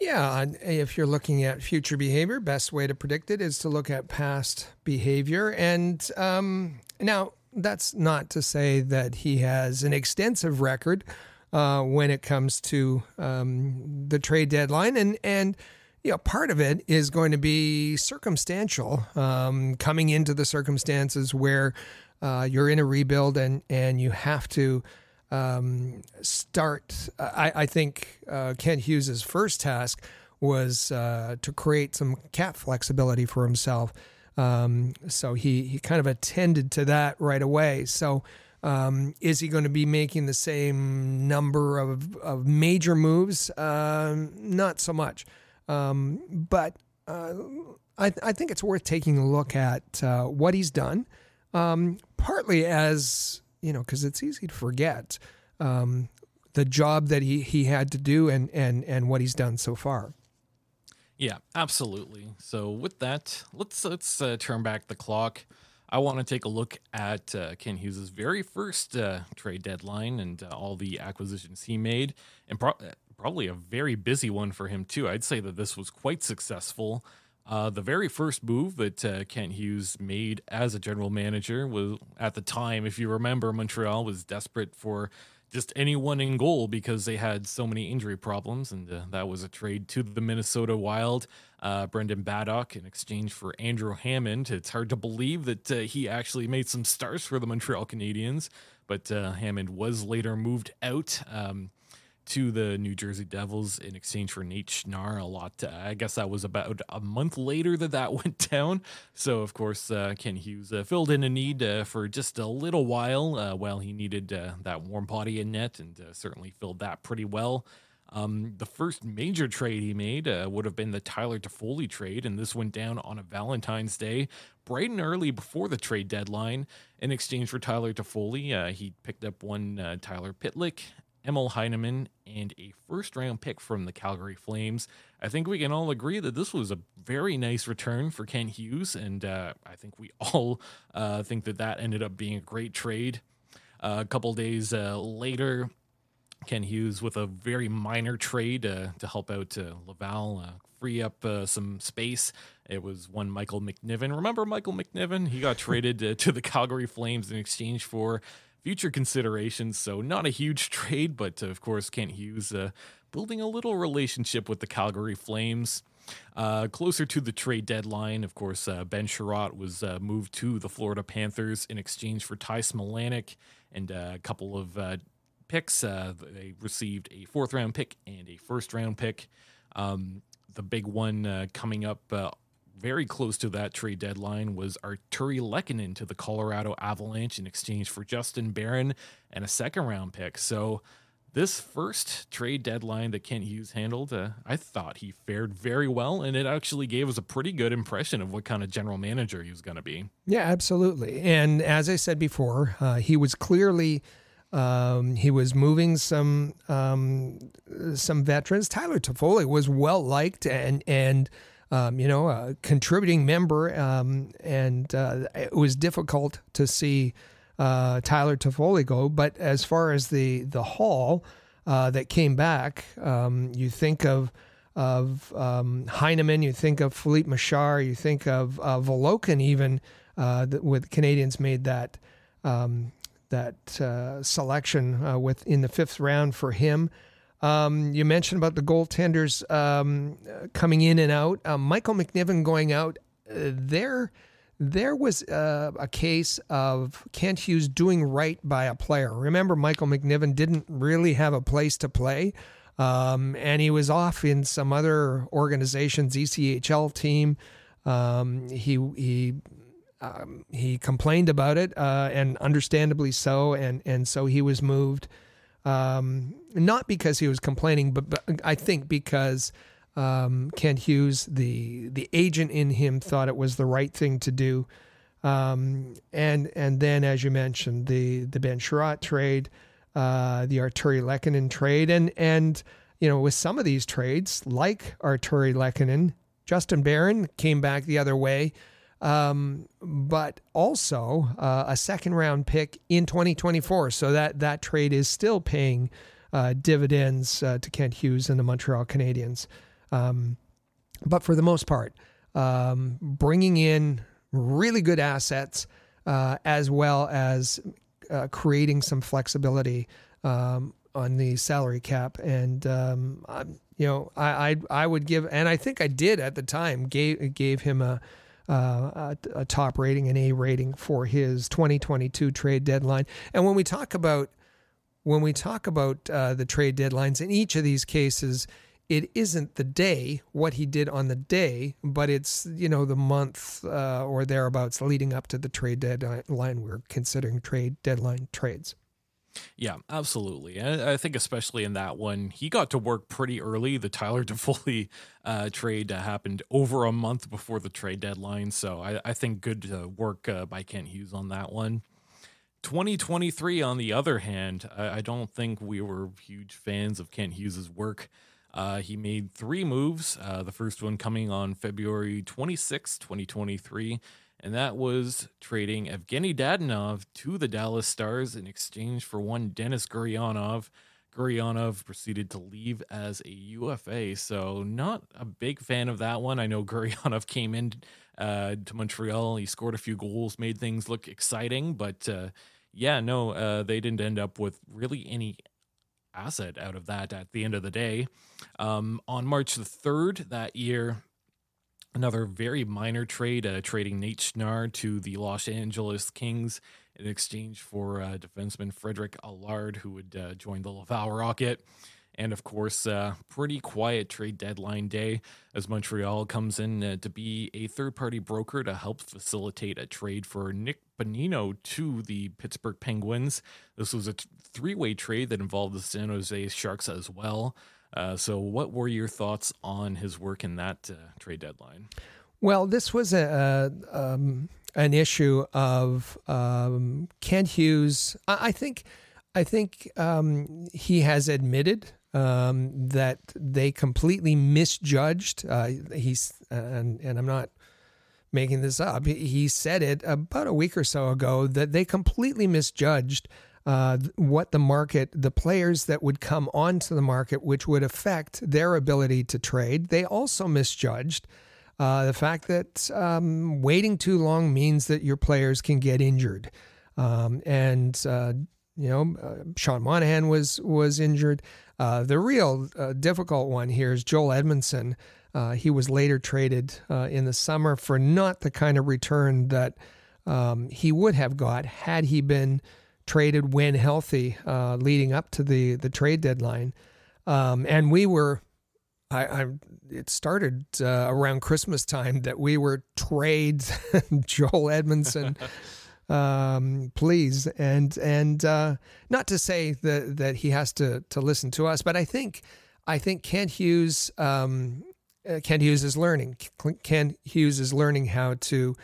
Yeah, if you're looking at future behavior, best way to predict it is to look at past behavior. And um, now, that's not to say that he has an extensive record uh, when it comes to um, the trade deadline, and and you know, part of it is going to be circumstantial, um, coming into the circumstances where uh, you're in a rebuild and and you have to um, start. I, I think uh, Kent Hughes's first task was uh, to create some cap flexibility for himself. Um, so he he kind of attended to that right away. So Um, is he going to be making the same number of, of major moves? Um, not so much. Um, but uh, I, I, think it's worth taking a look at uh, what he's done, um, partly as, you know, because it's easy to forget um, the job that he, he had to do and, and, and what he's done so far. Yeah, absolutely. So with that, let's let's uh, turn back the clock. I want to take a look at uh, Kent Hughes' very first uh, trade deadline and uh, all the acquisitions he made, and pro- probably a very busy one for him too. I'd say that this was quite successful. Uh, the very first move that uh, Kent Hughes made as a general manager was at the time, if you remember, Montreal was desperate for just anyone in goal because they had so many injury problems, and uh, that was a trade to the Minnesota Wild. Uh, Brandon Baddock in exchange for Andrew Hammond. It's hard to believe that uh, he actually made some stars for the Montreal Canadiens, but uh, Hammond was later moved out. Um, to the New Jersey Devils in exchange for Nate Schnarr. A lot. Uh, I guess that was about a month later that that went down. So of course, uh, Kent Hughes uh, filled in a need uh, for just a little while uh, while he needed uh, that warm body in net, and certainly filled that pretty well. Um, the first major trade he made would have been the Tyler Toffoli trade, and this went down on a Valentine's Day, bright and early before the trade deadline. In exchange for Tyler Toffoli, he picked up one Tyler Pitlick Emil Heineman, and a first round pick from the Calgary Flames. I think we can all agree that this was a very nice return for Kent Hughes, and uh, I think we all uh, think that that ended up being a great trade. Uh, a couple days uh, later, Kent Hughes with a very minor trade uh, to help out uh, Laval, free up some space. It was one Michael McNiven. Remember Michael McNiven? He got traded to the Calgary Flames in exchange for future considerations. So, not a huge trade, but uh, of course, Kent Hughes uh, building a little relationship with the Calgary Flames. Uh, closer to the trade deadline, of course, uh, Ben Chiarot was uh, moved to the Florida Panthers in exchange for Ty Smilanic and uh, a couple of picks. they received a fourth round pick and a first round pick. Um, the big one coming up very close to that trade deadline was Artturi Lehkonen to the Colorado Avalanche in exchange for Justin Barron and a second round pick. So this first trade deadline that Kent Hughes handled, uh, I thought he fared very well, and it actually gave us a pretty good impression of what kind of general manager he was going to be. Yeah, absolutely. And as I said before, uh, he was clearly um, he was moving some um, some veterans. Tyler Toffoli was well liked and and um, you know, a contributing member, um, and uh, it was difficult to see uh, Tyler Toffoli go. But as far as the the haul uh, that came back, um, you think of of um, Heineman, you think of Filip Mesar, you think of Volokhin, even uh, with Canadiens made that um, that uh, selection uh, with in the fifth round for him. Um, you mentioned about the goaltenders um, coming in and out. Um, Michael McNiven going out. Uh, there, there was uh, a case of Kent Hughes doing right by a player. Remember, Michael McNiven didn't really have a place to play, um, and he was off in some other organization's ECHL team. Um, he he. Um, he complained about it, uh, and understandably so, and and so he was moved. Um, not because he was complaining, but, but I think because um, Kent Hughes, the the agent in him, thought it was the right thing to do. Um, and and then, as you mentioned, the the Ben Chiarot trade, uh, the Artturi Lehkonen trade, and and you know with some of these trades, like Artturi Lehkonen, Justin Barron came back the other way um, but also uh, a second round pick in 2024. So that that trade is still paying uh, dividends uh, to Kent Hughes and the Montreal Canadiens. Um, but for the most part, um, bringing in really good assets uh, as well as uh, creating some flexibility um, on the salary cap. And um, you know, I, I I would give, and I think I did at the time, gave gave him a uh, a, a, top rating, an A rating for his 2022 trade deadline. And when we talk about when we talk about uh, the trade deadlines in each of these cases, it isn't the day what he did on the day, but it's you know the month uh, or thereabouts leading up to the trade deadline. We're considering trade deadline trades. Yeah, absolutely. I, I think especially in that one, he got to work pretty early. The Tyler Toffoli uh, trade uh, happened over a month before the trade deadline, so I, I think good uh, work uh, by Kent Hughes on that one. 2023, on the other hand, I, I, don't think we were huge fans of Kent Hughes's work. Uh, he made three moves. Uh, the first one coming on February 26, 2023, and that was trading Evgeny Dadonov to the Dallas Stars in exchange for one Denis Gurianov. Gurianov proceeded to leave as a UFA, so not a big fan of that one. I know Gurianov came in uh, to Montreal, he scored a few goals, made things look exciting, but uh, yeah, no, uh, they didn't end up with really any asset out of that at the end of the day. Um, on March the 3rd that year, Another very minor trade, uh, trading Nate Schnarr to the Los Angeles Kings in exchange for uh, defenseman Frederic Allard, who would uh, join the Laval Rocket. And of course, uh, pretty quiet trade deadline day as Montreal comes in uh, to be a third party broker to help facilitate a trade for Nick Bonino to the Pittsburgh Penguins. This was a three way trade that involved the San Jose Sharks as well. Uh, so, what were your thoughts on his work in that uh, trade deadline? Well, this was a, um, an issue of um, Kent Hughes. I, I think I think um, he has admitted um, that they completely misjudged. Uh, he's and and I'm not making this up. He said it about a week or so ago that they completely misjudged uh, what the market, the players that would come onto the market, which would affect their ability to trade. They also misjudged uh, the fact that um, waiting too long means that your players can get injured. Um, and uh, you know, uh, Sean Monahan was was injured. Uh, the real uh, difficult one here is Joel Edmundson. he was later traded in the summer for not the kind of return that um, he would have got had he been traded when healthy, uh, leading up to the the trade deadline, um, and we were. I, I it started uh, around Christmas time that we were trade Joel Edmundson, um, please, and and uh, not to say that that he has to to listen to us, but I think I think Kent Hughes um, uh, Kent Hughes is learning. Kent Hughes is learning how to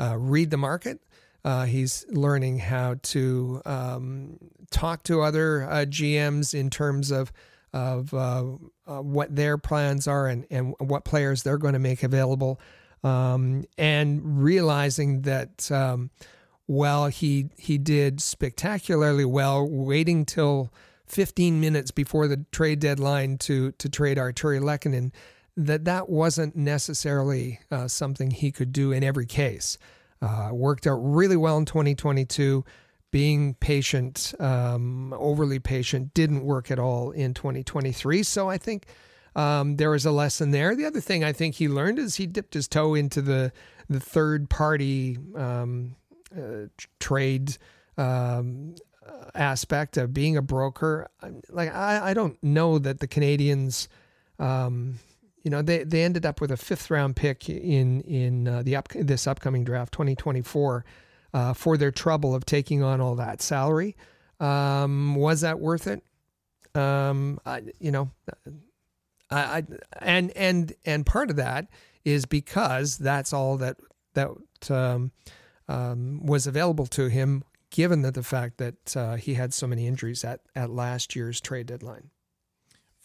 uh, read the market, uh, he's learning how to um, talk to other uh, GMs in terms of of uh, uh, what their plans are and, and what players they're going to make available, um, and realizing that um, while he he did spectacularly well, waiting till 15 minutes before the trade deadline to to trade Artturi Lehkonen, that that wasn't necessarily uh, something he could do in every case. Uh, worked out really well in 2022. Being patient, um, overly patient, didn't work at all in 2023. So I think um, there was a lesson there. The other thing I think he learned is he dipped his toe into the the third party um, uh, trade um, aspect of being a broker. Like I, I don't know that the Canadiens. um, you know they they ended up with a fifth round pick in in uh, the up this upcoming draft 2024 uh, for their trouble of taking on all that salary. Um, was that worth it? Um, I, you know, I, I and and and part of that is because that's all that that um, um, was available to him, given that the fact that uh, he had so many injuries at at last year's trade deadline.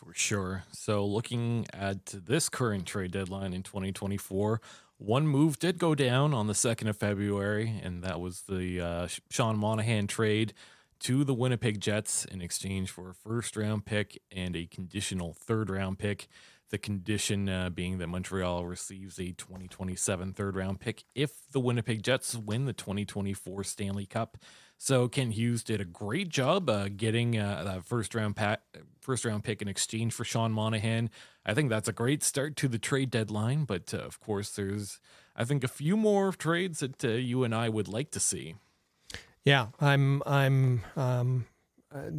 For sure. So, looking at this current trade deadline in 2024, one move did go down on the 2nd of February, and that was the uh, Sean Monahan trade to the Winnipeg Jets in exchange for a first round pick and a conditional third round pick. The condition uh, being that Montreal receives a 2027 third round pick if the Winnipeg Jets win the 2024 Stanley Cup. So Kent Hughes did a great job uh, getting uh, that first round pack, first round pick in exchange for Sean Monahan. I think that's a great start to the trade deadline. But uh, of course, there's I think a few more trades that uh, you and I would like to see. Yeah, I'm I'm um, uh,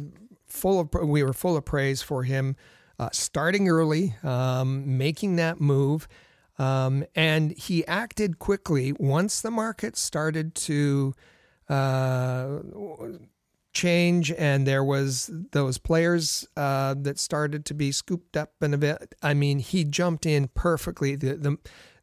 full of we were full of praise for him uh, starting early, um, making that move. Um, and he acted quickly once the market started to uh, change and there was those players uh, that started to be scooped up in a bit. I mean, he jumped in perfectly. The, the,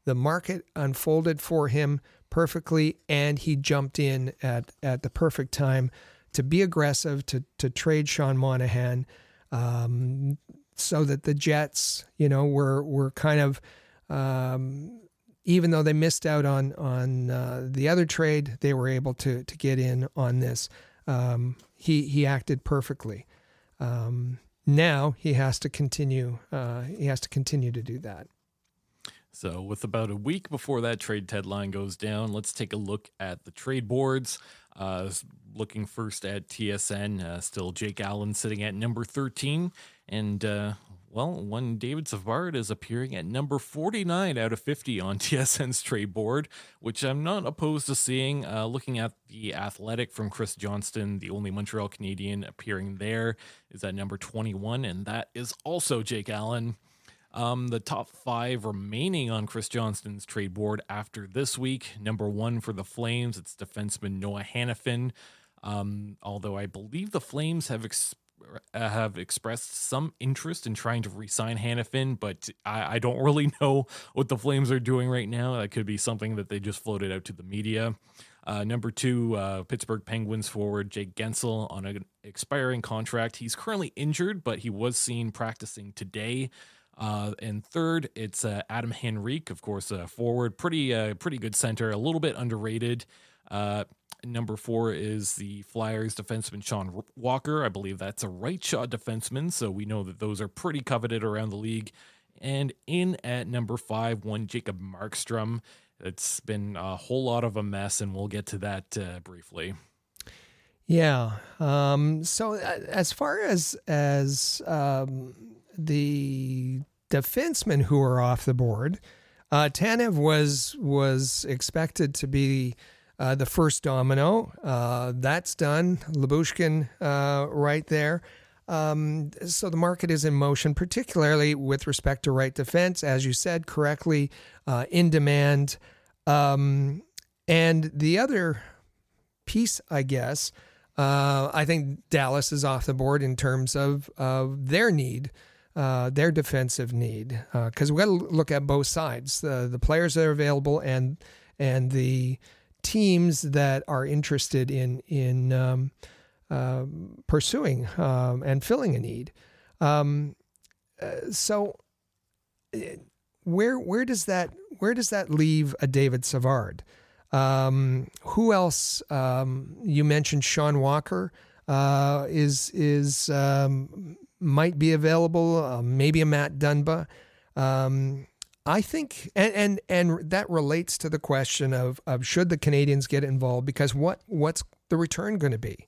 the market unfolded for him perfectly and he jumped in at, at the perfect time to be aggressive, to, to trade Sean Monahan. Um, so that the Jets, you know, were were kind of um, even though they missed out on on uh, the other trade, they were able to to get in on this. Um, he he acted perfectly. Um, now he has to continue. Uh, he has to continue to do that. So, with about a week before that trade deadline goes down, let's take a look at the trade boards. Uh, looking first at TSN, uh, still Jake Allen sitting at number 13. And uh, well, one David Savard is appearing at number 49 out of 50 on TSN's trade board, which I'm not opposed to seeing. Uh, looking at the athletic from Chris Johnston, the only Montreal Canadien appearing there is at number 21, and that is also Jake Allen. Um, the top five remaining on Chris Johnston's trade board after this week. Number one for the Flames, it's defenseman Noah Hanifin. Um, although I believe the Flames have have expressed some interest in trying to re-sign Hanifin, but I, I, don't really know what the Flames are doing right now. That could be something that they just floated out to the media. Uh, number two, uh, Pittsburgh Penguins forward Jake Guentzel on an expiring contract. He's currently injured, but he was seen practicing today. Uh, and third, it's uh, Adam Henrique, of course, uh, forward, pretty uh, pretty good center, a little bit underrated. Uh, number four is the Flyers defenseman Sean Walker. I believe that's a right shot defenseman, so we know that those are pretty coveted around the league. And in at number five, one Jacob Markstrom. It's been a whole lot of a mess, and we'll get to that uh, briefly. Yeah. Um, so as far as as um, the defensemen who are off the board, uh, Tanev was was expected to be uh, the first domino. Uh, that's done. Lyubushkin uh, right there. Um, so the market is in motion, particularly with respect to right defense, as you said correctly, uh, in demand. Um, and the other piece, I guess, uh, I think Dallas is off the board in terms of, of their need uh, their defensive need because uh, we got to look at both sides the the players that are available and and the teams that are interested in in um, uh, pursuing um, and filling a need. Um, uh, so uh, where where does that where does that leave a David Savard? Um, who else? Um, you mentioned Sean Walker uh, is is might be available. Uh, maybe a Matt Dumba. I think, and, and and that relates to the question of of should the Canadiens get involved because what what's the return going to be?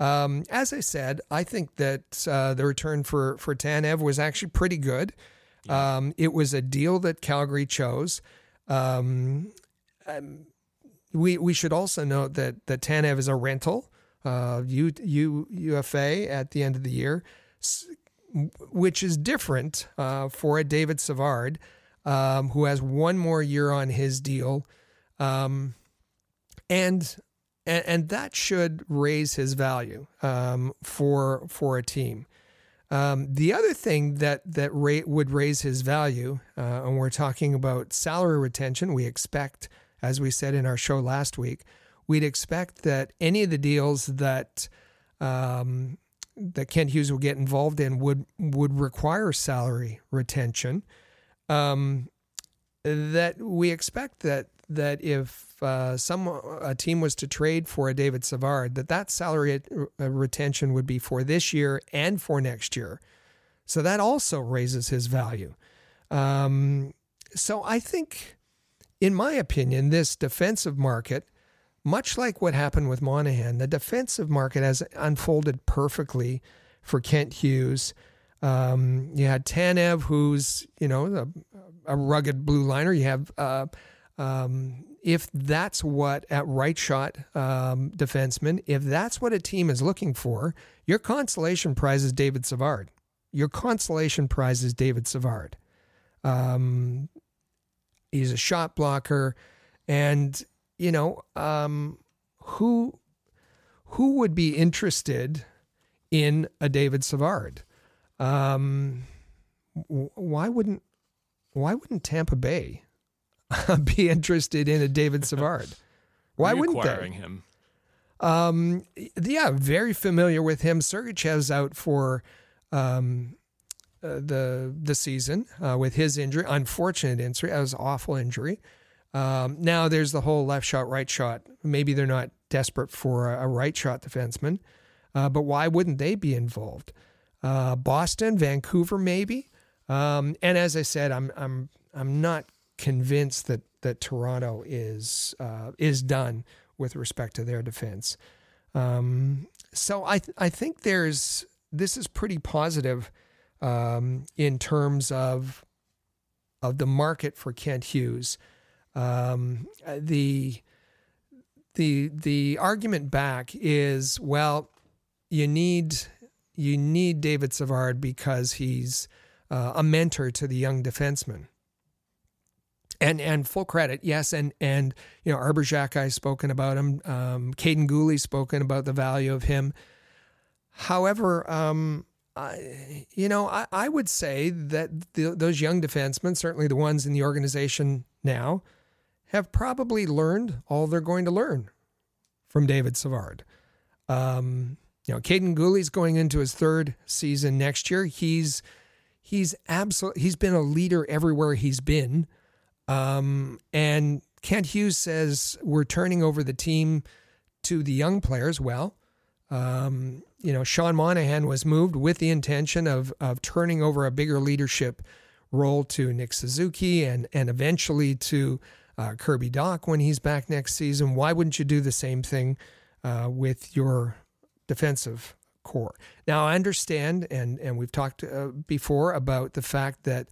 Um, as I said, I think that uh, the return for for Tanev was actually pretty good. Um, it was a deal that Calgary chose. Um, um we we should also note that that Tanev is a rental, uh, U, U, UFA at the end of the year which is different uh, for a David Savard, um, who has one more year on his deal, um, and, and, and that should raise his value um, for for a team. Um, the other thing that that ra- would raise his value, uh, and we're talking about salary retention, we expect, as we said in our show last week, we'd expect that any of the deals that um, that Kent Hughes will get involved in would would require salary retention. Um, that we expect that that if uh, some a team was to trade for a David Savard, that that salary uh, retention would be for this year and for next year. So that also raises his value. Um, so I think, in my opinion, this defensive market much like what happened with Monahan, the defensive market has unfolded perfectly for Kent Hughes. Um, you had Tanev, who's you know a, a rugged blue liner. You have uh, um, if that's what at right shot um, defenseman, if that's what a team is looking for, your consolation prize is David Savard. your consolation prize is David Savard. Um, he's a shot blocker, and you know um, who who would be interested in a David Savard? Um, why wouldn't why wouldn't Tampa Bay be interested in a David Savard? Why wouldn't they? him? Um, yeah, very familiar with him. Sergachev's out for um, uh, the the season uh, with his injury, unfortunate injury. That was an awful injury. Um, now there's the whole left shot, right shot. Maybe they're not desperate for a, a right shot defenseman, uh, but why wouldn't they be involved? Uh, Boston, Vancouver, maybe. Um, and as I said, I'm I'm I'm not convinced that that Toronto is uh, is done with respect to their defense. Um, so I th- I think there's this is pretty positive um, in terms of of the market for Kent Hughes. Um, the the the argument back is well, you need you need David Savard because he's uh, a mentor to the young defenseman and and full credit, yes, and and you know Arber Xhekaj spoken about him, um, Kaiden Guhle spoken about the value of him. However, um, I, you know, I, I would say that the, those young defensemen, certainly the ones in the organization now, have probably learned all they're going to learn from David Savard. Um, you know, Kaiden Guhle's going into his third season next year. He's he's absolutely he's been a leader everywhere he's been. Um, and Kent Hughes says we're turning over the team to the young players. Well, um, you know, Sean Monahan was moved with the intention of of turning over a bigger leadership role to Nick Suzuki and and eventually to uh, Kirby Dach when he's back next season. Why wouldn't you do the same thing uh, with your defensive core? Now, I understand, and and we've talked uh, before about the fact that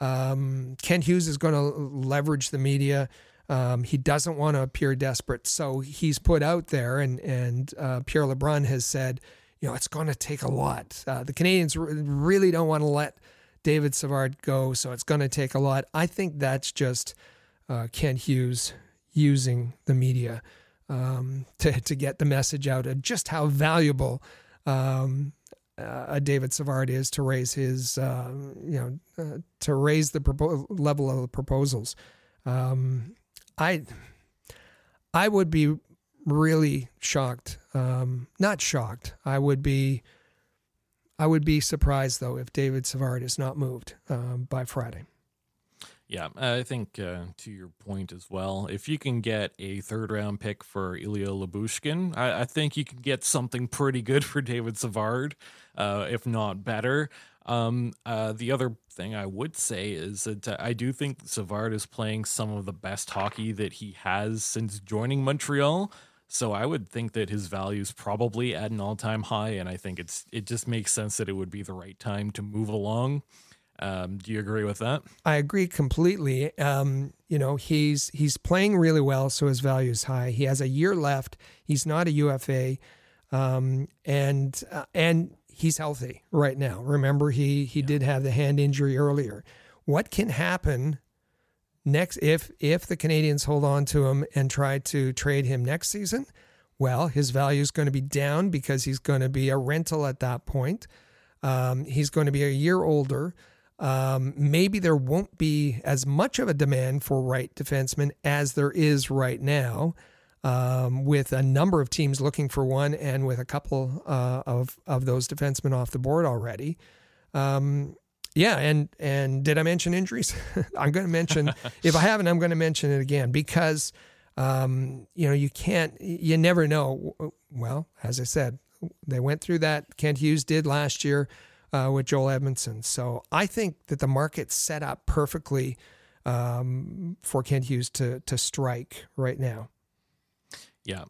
um, Kent Hughes is going to leverage the media. Um, he doesn't want to appear desperate, so he's put out there, and and uh, Pierre LeBrun has said, you know, it's going to take a lot. Uh, the Canadiens really don't want to let David Savard go, so it's going to take a lot. I think that's just uh, Kent Hughes using the media um, to to get the message out of just how valuable um, uh, David Savard is to raise his, uh, you know, uh, to raise the propo- level of the proposals. Um, I, I would be really shocked. Um, not shocked. I would be, I would be surprised though if David Savard is not moved um, by Friday. Yeah, I think uh, to your point as well, if you can get a third round pick for Ilya Lyubushkin, I, I think you can get something pretty good for David Savard, uh, if not better. Um, uh, the other thing I would say is that uh, I do think Savard is playing some of the best hockey that he has since joining Montreal. So I would think that his value is probably at an all time high, and I think it's it just makes sense that it would be the right time to move along. Um, do you agree with that? I agree completely. Um, you know, he's he's playing really well, so his value is high. He has a year left. He's not a UFA, um, and uh, and he's healthy right now. Remember, he he yeah. did have the hand injury earlier. What can happen next if if the Canadiens hold on to him and try to trade him next season? Well, his value is going to be down because he's going to be a rental at that point. Um, he's going to be a year older. Um, maybe there won't be as much of a demand for right defensemen as there is right now, um, with a number of teams looking for one, and with a couple uh, of of those defensemen off the board already. Um, yeah, and and did I mention injuries? I'm going to mention if I haven't, I'm going to mention it again because um, you know you can't, you never know. Well, as I said, they went through that. Kent Hughes did last year uh, with Joel Edmundson. So I think that the market's set up perfectly um, for Kent Hughes to to strike right now. Yeah.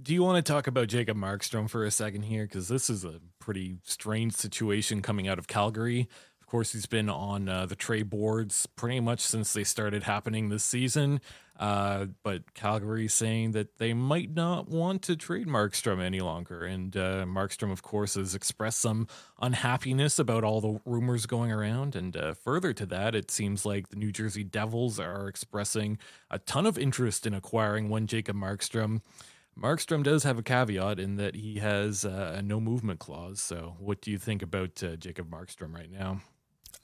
Do you want to talk about Jacob Markstrom for a second here? Because this is a pretty strange situation coming out of Calgary. Course, he's been on uh, the trade boards pretty much since they started happening this season. Uh, but Calgary saying that they might not want to trade Markstrom any longer. And uh, Markstrom, of course, has expressed some unhappiness about all the rumors going around. And uh, further to that, it seems like the New Jersey Devils are expressing a ton of interest in acquiring one Jacob Markstrom. Markstrom does have a caveat in that he has uh, a no movement clause. So, what do you think about uh, Jacob Markstrom right now?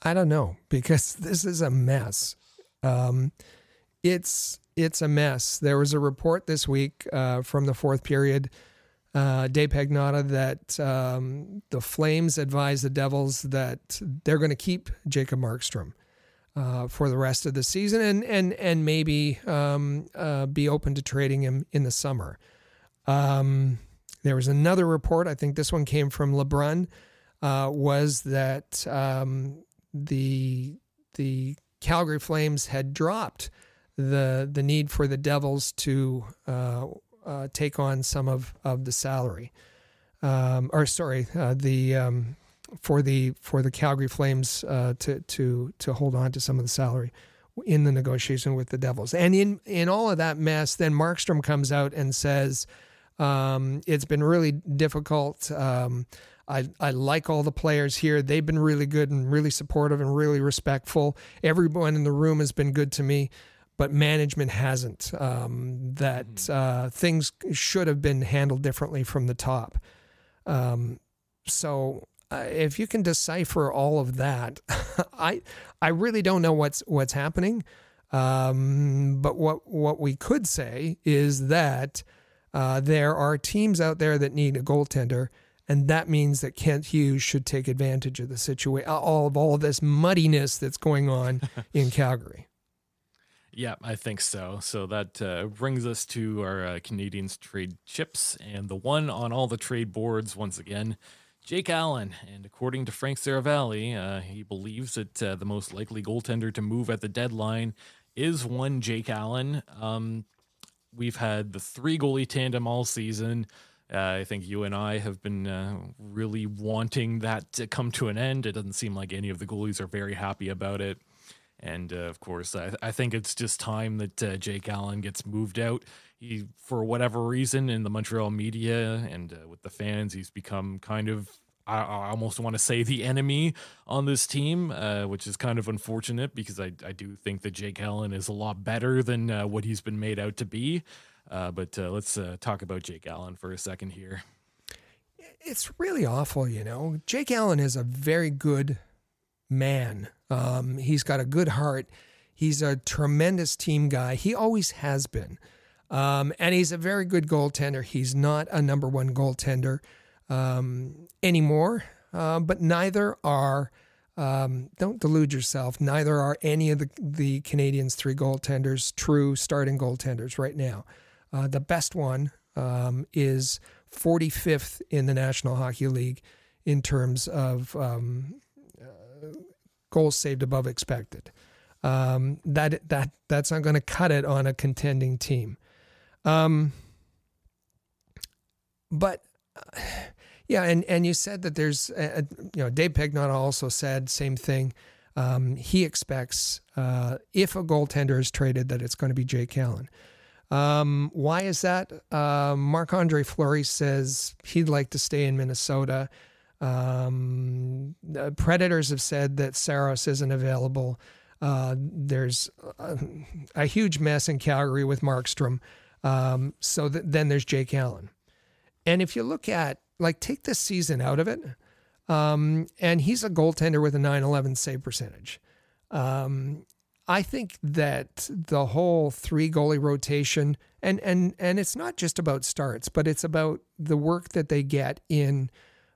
I don't know because this is a mess. Um, it's it's a mess. There was a report this week uh, from the fourth period, uh, Dave Pagnotta, that um, the Flames advised the Devils that they're going to keep Jacob Markstrom uh, for the rest of the season and and and maybe um, uh, be open to trading him in the summer. Um, there was another report. I think this one came from LeBrun. Uh, was that um, the the Calgary Flames had dropped the the need for the Devils to uh, uh, take on some of, of the salary, um, or sorry, uh, the um, for the for the Calgary Flames uh, to to to hold on to some of the salary in the negotiation with the Devils, and in in all of that mess, then Markstrom comes out and says um, it's been really difficult. Um, I, I like all the players here. They've been really good and really supportive and really respectful. Everyone in the room has been good to me but management hasn't. Um, that mm-hmm. uh, things should have been handled differently from the top. Um, so uh, if you can decipher all of that, I I really don't know what's what's happening. Um, but what what we could say is that uh, there are teams out there that need a goaltender. And that means that Kent Hughes should take advantage of the situation, all of all of this muddiness that's going on in Calgary. Yeah, I think so. So that uh, brings us to our uh, Canadiens trade chips, and the one on all the trade boards once again, Jake Allen. And according to Frank Seravalli, uh, he believes that uh, the most likely goaltender to move at the deadline is one Jake Allen. Um, we've had the three goalie tandem all season. Uh, I think you and I have been uh, really wanting that to come to an end. It doesn't seem like any of the goalies are very happy about it. And uh, of course, I, I, think it's just time that uh, Jake Allen gets moved out. He, for whatever reason, in the Montreal media and uh, with the fans, he's become kind of, I, I almost want to say, the enemy on this team, uh, which is kind of unfortunate because I, I do think that Jake Allen is a lot better than what he's been made out to be. Uh, but let's talk about Jake Allen for a second here. It's really awful, you know. Jake Allen is a very good man. Um, he's got a good heart. He's a tremendous team guy. He always has been. Um, and he's a very good goaltender. He's not a number one goaltender um, anymore, uh, but neither are, um, don't delude yourself, neither are any of the, the Canadiens' three goaltenders true starting goaltenders right now. Uh, the best one um, is 45th in the National Hockey League in terms of um, goals saved above expected. Um, that that that's not going to cut it on a contending team. Um, but uh, yeah, and and you said that there's a, you know Dave Pagnotta also said same thing. Um, he expects uh, if a goaltender is traded that it's going to be Jake Allen. Um, why is that? Uh, Marc Andre Fleury says he'd like to stay in Minnesota. Um, Predators have said that Saros isn't available. Uh, there's a, a, huge mess in Calgary with Markstrom. Um, so th- then there's Jake Allen. And if you look at, like, take this season out of it, um, and he's a goaltender with a 911 save percentage. Um, I think that the whole three goalie rotation, and, and, and it's not just about starts, but it's about the work that they get in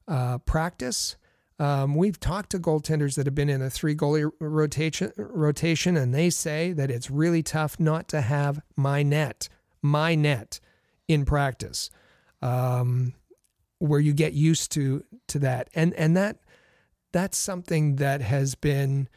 uh, practice. Um, we've talked to goaltenders that have been in a three goalie rotation, rotation, and they say that it's really tough not to have my net, my net in practice, um, where you get used to to that, and and that that's something that has been,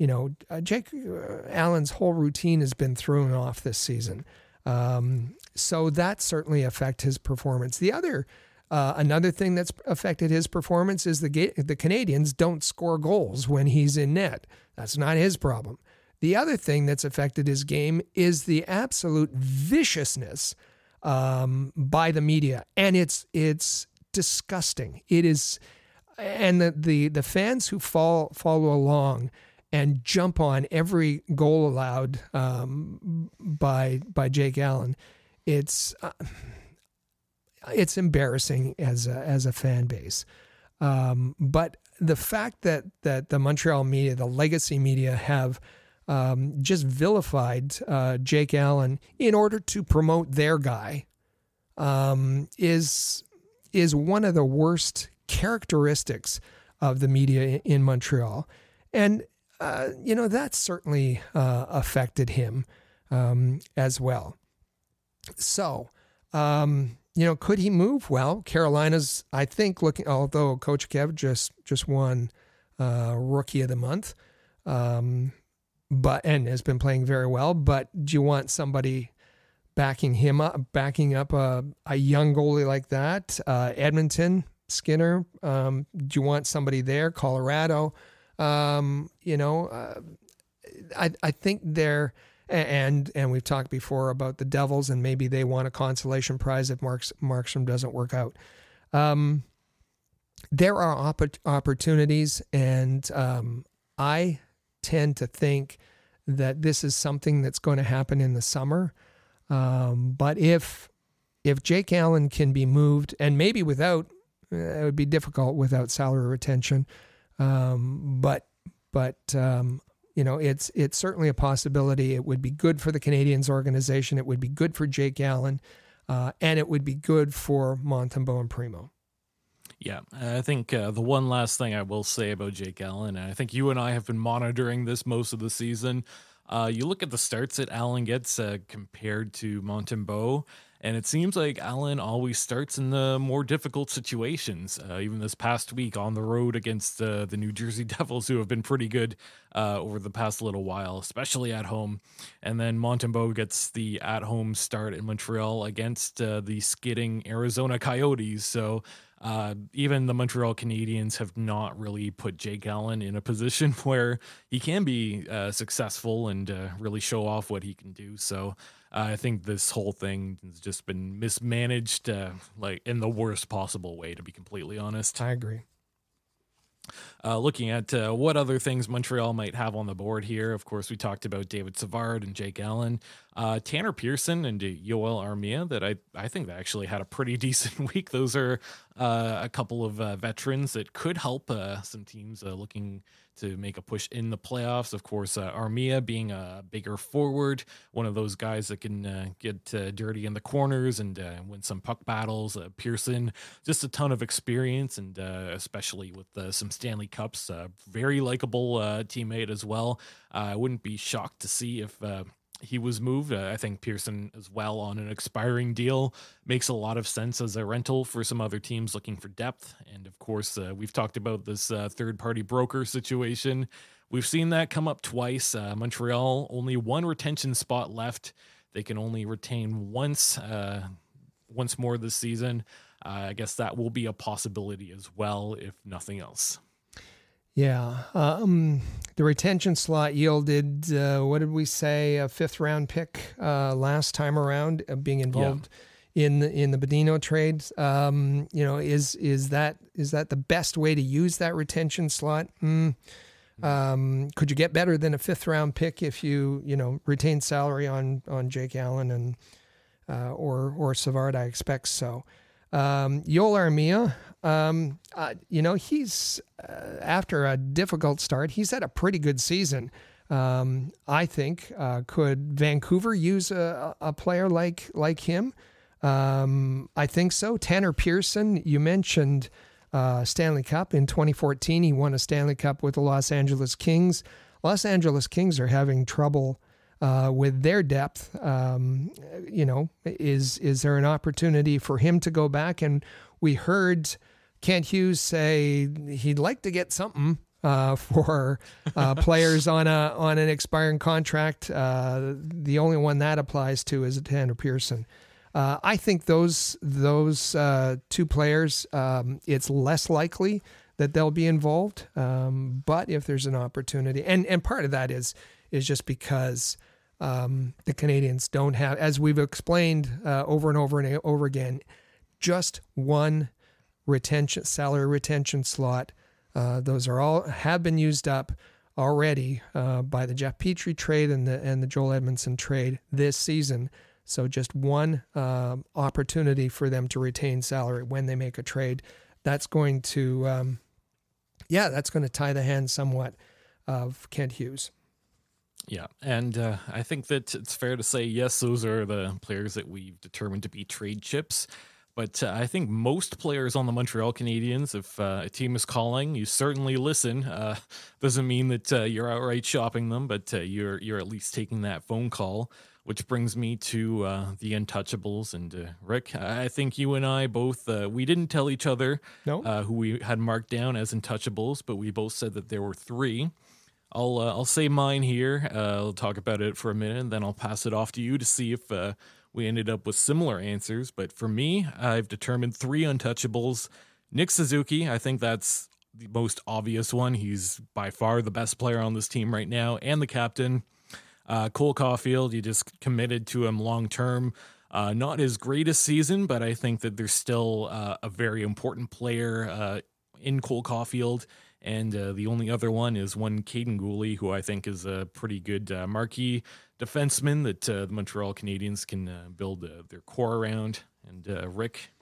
you know, uh, Jake uh, Allen's whole routine has been thrown off this season, um, so that certainly affect his performance. The other Uh, another thing that's affected his performance is the the Canadiens don't score goals when he's in net. That's not his problem. The other thing that's affected his game is the absolute viciousness um, by the media, and it's it's disgusting. It is, and the the the fans who fall follow along and jump on every goal allowed um, by by Jake Allen. It's uh, it's embarrassing as a, as a fan base. Um, but the fact that that the Montreal media, the legacy media, have um, just vilified uh, Jake Allen in order to promote their guy um, is is one of the worst characteristics of the media in Montreal, and uh, you know that certainly uh, affected him um, as well. So um, you know, could he move? Well, Carolina's, I think, looking. Although Kochetkov just just won uh, Rookie of the Month, um, but and has been playing very well. But do you want somebody backing him up, backing up a, a young goalie like that? Uh, Edmonton, Skinner. Um, do you want somebody there? Colorado. Um, you know, uh, I I think they're and and we've talked before about the Devils and maybe they want a consolation prize if Marks, Markstrom doesn't work out. Um, there are opp- opportunities, and um, I tend to think that this is something that's going to happen in the summer. Um, but if if Jake Allen can be moved, and maybe without, uh, it would be difficult without salary retention. Um, but but um, you know, it's it's certainly a possibility. It would be good for the Canadiens organization. It would be good for Jake Allen, uh, and it would be good for Montembeault and Primeau. Yeah, I think uh, the one last thing I will say about Jake Allen, and I think you and I have been monitoring this most of the season. Uh, you look at the starts that Allen gets uh, compared to Montembeault, and it seems like Allen always starts in the more difficult situations. Uh, even this past week on the road against uh, the New Jersey Devils, who have been pretty good uh, over the past little while, especially at home. And then Montembeault gets the at home start in Montreal against uh, the skidding Arizona Coyotes. So uh, even the Montreal Canadiens have not really put Jake Allen in a position where he can be uh, successful and really show off what he can do. So I think this whole thing has just been mismanaged, uh, like in the worst possible way, to be completely honest. I agree. Uh, looking at uh, what other things Montreal might have on the board here, of course, we talked about David Savard and Jake Allen, uh, Tanner Pearson and Joel Armia. That I I think they actually had a pretty decent week. Those are uh, a couple of uh, veterans that could help uh, some teams looking to make a push in the playoffs. Of course, uh, Armia being a bigger forward, one of those guys that can uh, get uh, dirty in the corners and win some puck battles. Pearson, just a ton of experience, and especially with some Stanley Cups, a very likable teammate as well. I wouldn't be shocked to see if he was moved. Uh, I think Pearson as well on an expiring deal makes a lot of sense as a rental for some other teams looking for depth. And of course, uh, we've talked about this uh, third party broker situation. We've seen that come up twice. Uh, Montreal only one retention spot left. They can only retain once, uh, once more this season. Uh, I guess that will be a possibility as well, if nothing else. Yeah. Um, the retention slot yielded, uh, what did we say, a fifth round pick uh, last time around, uh, being involved yeah. in the, in the Bodino trade. Um, you know, is is that is that the best way to use that retention slot? Mm. Um, could you get better than a fifth round pick if you you know retain salary on on Jake Allen and uh, or or Savard? I expect so. Um, Joel Armia, um, uh, you know, he's uh, after a difficult start, he's had a pretty good season. Um, I think uh, could Vancouver use a, a, player like like him? Um, I think so. Tanner Pearson, you mentioned uh, Stanley Cup in 2014. He won a Stanley Cup with the Los Angeles Kings. Los Angeles Kings are having trouble uh, with their depth. Um, you know, is is there an opportunity for him to go back? And we heard Kent Hughes say he'd like to get something uh, for uh, players on a on an expiring contract. Uh, the only one that applies to is Tanner Pearson. Uh, I think those those uh, two players, um, it's less likely that they'll be involved. Um, but if there's an opportunity, and and part of that is is just because um, the Canadiens don't have, as we've explained uh, over and over and over again, just one retention salary retention slot. Uh, those are all have been used up already uh, by the Jeff Petry trade and the and the Joel Edmundson trade this season. So just one uh, opportunity for them to retain salary when they make a trade. That's going to um, yeah, that's going to tie the hands somewhat of Kent Hughes. Yeah, and uh, I think that it's fair to say, yes, those are the players that we've determined to be trade chips. But uh, I think most players on the Montreal Canadiens, if uh, a team is calling, you certainly listen. Uh, doesn't mean that uh, you're outright shopping them, but uh, you're you're at least taking that phone call. Which brings me to uh, the Untouchables and uh, Rick. I think you and I both uh, we didn't tell each other No. uh, who we had marked down as Untouchables, but we both said that there were three. I'll uh, I'll say mine here. Uh, I'll talk about it for a minute, and then I'll pass it off to you to see if uh, we ended up with similar answers. But for me, I've determined three Untouchables. Nick Suzuki, I think that's the most obvious one. He's by far the best player on this team right now, and the captain. Uh, Cole Caufield, you just committed to him long term. Uh, not his greatest season, but I think that there's still uh, a very important player in Cole Caufield. And uh, the only other one is one Kaiden Guhle, who I think is a pretty good uh, marquee defenseman that uh, the Montreal Canadiens can uh, build uh, their core around. And uh, Rick,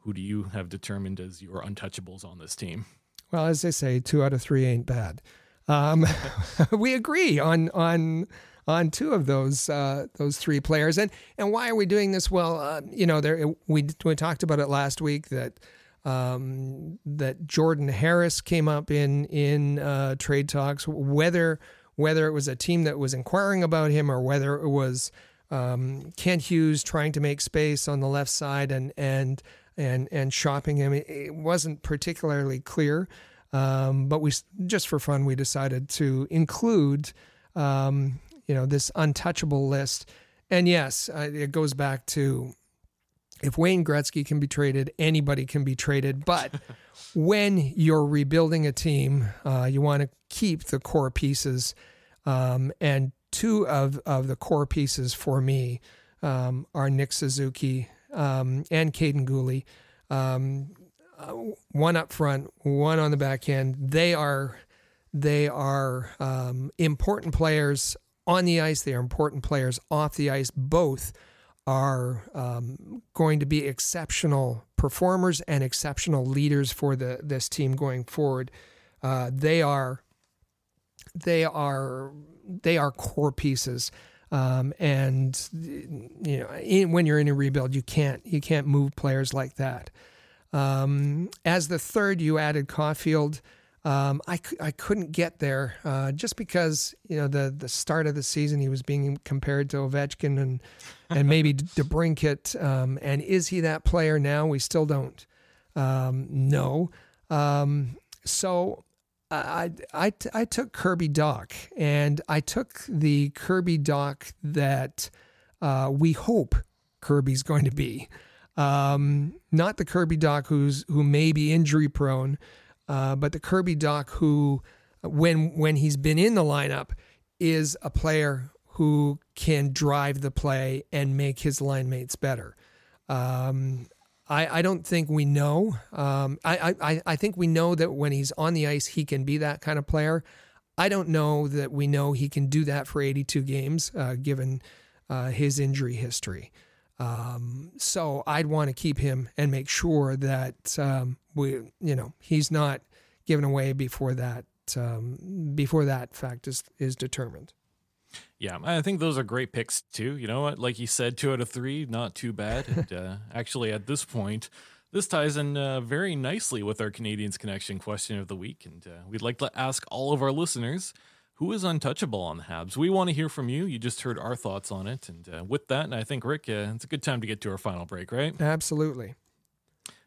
who do you have determined as your untouchables on this team? Well, as they say, two out of three ain't bad. Um, we agree on on on two of those uh, those three players, and and why are we doing this? Well, uh, you know, there we we talked about it last week that um, that Jordan Harris came up in in uh, trade talks. Whether whether it was a team that was inquiring about him or whether it was um, Kent Hughes trying to make space on the left side and and and and shopping him, it, wasn't particularly clear. Um, but we just for fun we decided to include um, you know this untouchable list. And yes, it goes back to if Wayne Gretzky can be traded, anybody can be traded. But when you're rebuilding a team, uh, you want to keep the core pieces. Um, and two of, of the core pieces for me um, are Nick Suzuki um, and Kaiden Guhle. Um, uh, one up front, one on the back end. They are they are um, important players on the ice. They are important players off the ice. Both are um, going to be exceptional performers and exceptional leaders for the this team going forward. Uh, they are they are they are core pieces. Um, and you know, in, when you're in a rebuild, you can't you can't move players like that. Um, as the third, you added Caufield. Um, I, I couldn't get there uh, just because you know the the start of the season he was being compared to Ovechkin and and maybe DeBrincat. Um, and is he that player now? We still don't um, know. Um, so I, I I took Kirby Dach and I took the Kirby Dach that uh, we hope Kirby's going to be. Um, not the Kirby Dach who's who may be injury prone, uh, but the Kirby Dach who, when when he's been in the lineup, is a player who can drive the play and make his line mates better. Um, I, I don't think we know. Um, I, I, I think we know that when he's on the ice, he can be that kind of player. I don't know that we know he can do that for 82 games, uh, given uh, his injury history. Um, so I'd want to keep him and make sure that um, we, you know, he's not given away before that um, before that fact is is determined. Yeah, I think those are great picks too. You know what? Like you said, two out of three, not too bad. and, uh, actually, at this point, this ties in uh, very nicely with our Canadiens Connection question of the week. And uh, we'd like to ask all of our listeners who is untouchable on the Habs. We want to hear from you. You just heard our thoughts on it. And uh, with that, and I think, Rick, uh, it's a good time to get to our final break, right? Absolutely.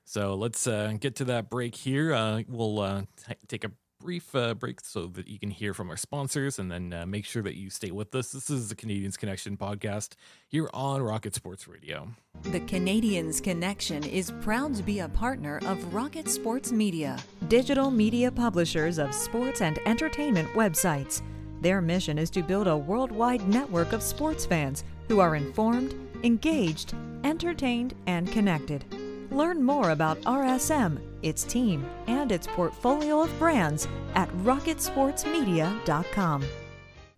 So let's uh, get to that break here. Uh, we'll uh, t- take a brief uh, break so that you can hear from our sponsors and then uh, make sure that you stay with us. This is the Canadiens Connection podcast here on Rocket Sports Radio. The Canadiens Connection is proud to be a partner of Rocket Sports Media, digital media publishers of sports and entertainment websites. Their mission is to build a worldwide network of sports fans who are informed, engaged, entertained, and connected. Learn more about RSM, its team, and its portfolio of brands at rocketsportsmedia.com.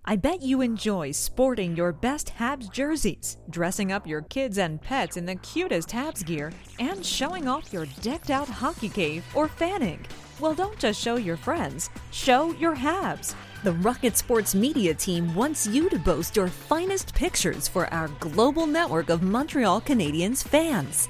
I bet you enjoy sporting your best Habs jerseys, dressing up your kids and pets in the cutest Habs gear, and showing off your decked out hockey cave or fanning. Well, don't just show your friends, show your Habs. The Rocket Sports Media team wants you to boast your finest pictures for our global network of Montreal Canadiens fans.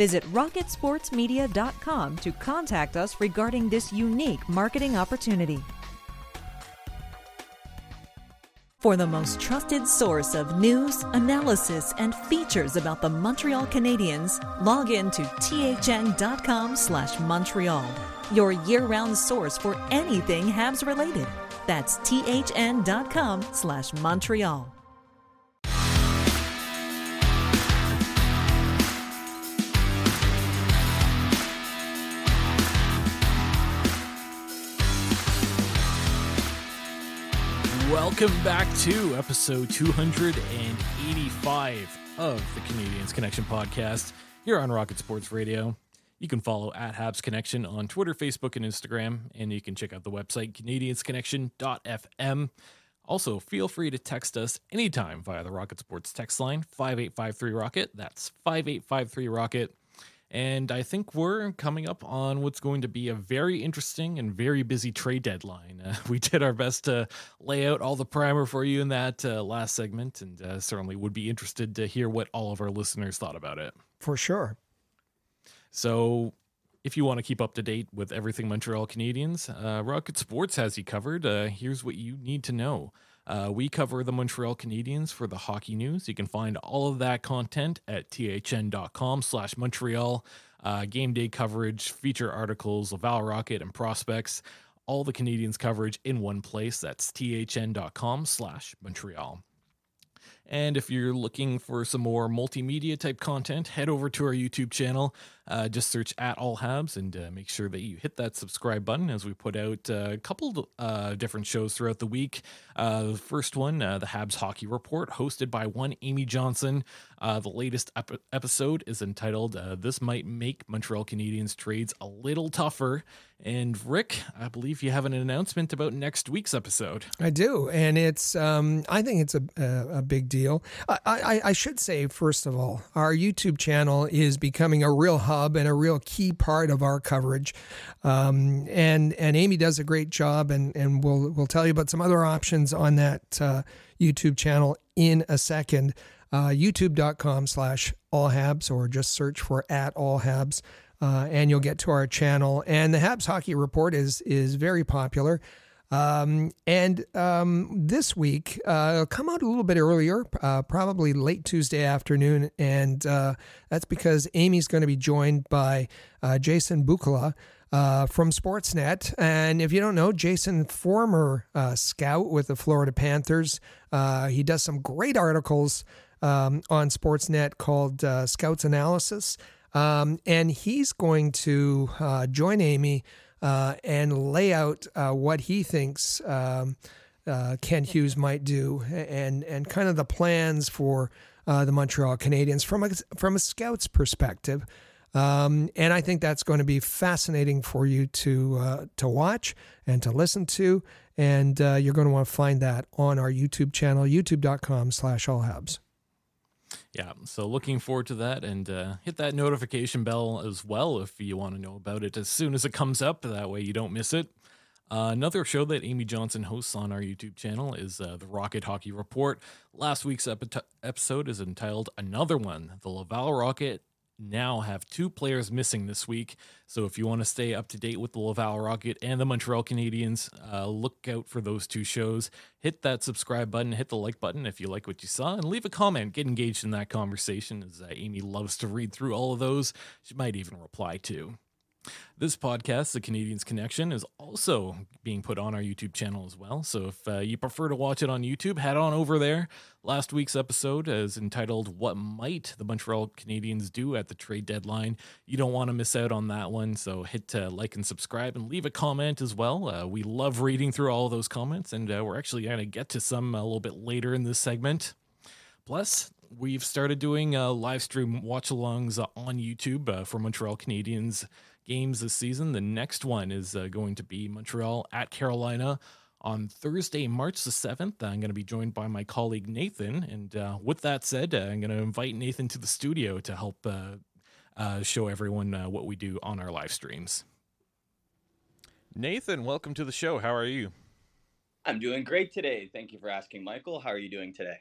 Visit rocketsportsmedia.com to contact us regarding this unique marketing opportunity. For the most trusted source of news, analysis, and features about the Montreal Canadiens, log in to thn.com slash Montreal, your year-round source for anything Habs related. That's thn.com slash Montreal. Welcome back to episode 285 of the Canadiens Connection podcast here on Rocket Sports Radio. You can follow at Habs Connection on Twitter, Facebook, and Instagram, and you can check out the website canadiensconnection.fm. Also, feel free to text us anytime via the Rocket Sports text line 5853 Rocket. That's 5853 Rocket. And I think we're coming up on what's going to be a very interesting and very busy trade deadline. Uh, we did our best to lay out all the primer for you in that uh, last segment, and uh, certainly would be interested to hear what all of our listeners thought about it. For sure. So, if you want to keep up to date with everything Montreal Canadiens, uh, Rocket Sports has you covered. Uh, here's what you need to know. Uh, we cover the Montreal Canadiens for the hockey news. You can find all of that content at thn.com slash Montreal. Uh, game day coverage, feature articles, Laval Rocket, and prospects. All the Canadiens coverage in one place. That's thn.com slash Montreal. And if you're looking for some more multimedia type content, head over to our YouTube channel. Uh, just search at All Habs and uh, make sure that you hit that subscribe button as we put out uh, a couple uh, different shows throughout the week. Uh, the first one, uh, the Habs Hockey Report, hosted by one Amy Johnson. the latest ep- episode is entitled This Might Make Montreal Canadiens Trades a Little Tougher. And Rick, I believe you have an announcement about next week's episode. I do, and it's um, I think it's a, a, big deal. I, I, I should say first of all, our YouTube channel is becoming a real hub and a real key part of our coverage. Um, and and Amy does a great job, and and we'll we'll tell you about some other options on that uh, YouTube channel in a second. Uh, YouTube.com slash all habs or just search for at all habs. Uh, and you'll get to our channel. And the Habs Hockey Report is is very popular. Um, and um, this week, uh, come out a little bit earlier, uh, probably late Tuesday afternoon. And uh, that's because Amy's going to be joined by uh, Jason Bukala. Uh, from Sportsnet. And if you don't know, Jason, former uh, scout with the Florida Panthers, he does some great articles um, on Sportsnet called Scouts Analysis. Um, and he's going to join Amy uh, and lay out uh, what he thinks um, uh, Kent Hughes might do and and kind of the plans for uh, the Montreal Canadiens from a from a scout's perspective. Um, and I think that's going to be fascinating for you to uh, to watch and to listen to. And you're going to want to find that on our YouTube channel, youtube.com slash allhabs. Yeah, so looking forward to that and uh, hit that notification bell as well if you want to know about it as soon as it comes up. That way you don't miss it. Uh, another show that Amy Johnson hosts on our YouTube channel is uh, the Rocket Hockey Report. Last week's epi- episode is entitled Another One. The Laval Rocket now have two players missing this week. So if you want to stay up to date with the Laval Rocket and the Montreal Canadiens, uh, look out for those two shows. Hit that subscribe button, hit the like button if you like what you saw, and leave a comment. Get engaged in that conversation as uh, Amy loves to read through all of those. She might even reply too. This podcast, The Canadiens Connection, is also being put on our YouTube channel as well. So if uh, you prefer to watch it on YouTube, head on over there. Last week's episode is entitled What Might the Montreal Canadiens Do at the Trade Deadline. You don't want to miss out on that one. So hit uh, like and subscribe and leave a comment as well. Uh, we love reading through all those comments, and uh, we're actually going to get to some a little bit later in this segment. Plus, we've started doing live stream watch alongs on YouTube uh, for Montreal Canadiens games this season. The next one is uh, going to be Montreal at Carolina on Thursday, March the 7th. I'm going to be joined by my colleague Nathan. And uh, with that said, uh, I'm going to invite Nathan to the studio to help uh, uh, show everyone uh, what we do on our live streams. Nathan, welcome to the show. How are you? I'm doing great today. Thank you for asking, Michael. How are you doing today?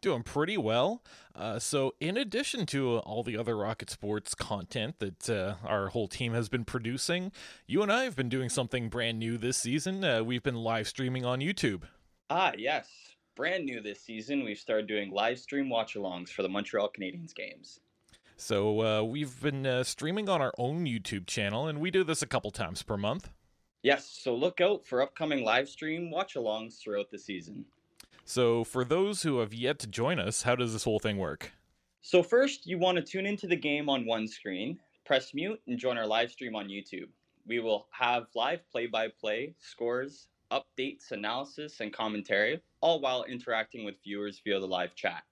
Doing pretty well. Uh, so, in addition to all the other Rocket Sports content that uh, our whole team has been producing, you and I have been doing something brand new this season. Uh, we've been live streaming on YouTube. Ah, yes. Brand new this season, we've started doing live stream watch alongs for the Montreal Canadiens games. So, uh, we've been uh, streaming on our own YouTube channel, and we do this a couple times per month. Yes, so look out for upcoming live stream watch alongs throughout the season. So, for those who have yet to join us, how does this whole thing work? So, first, you want to tune into the game on one screen, press mute, and join our live stream on YouTube. We will have live play by play, scores, updates, analysis, and commentary, all while interacting with viewers via the live chat.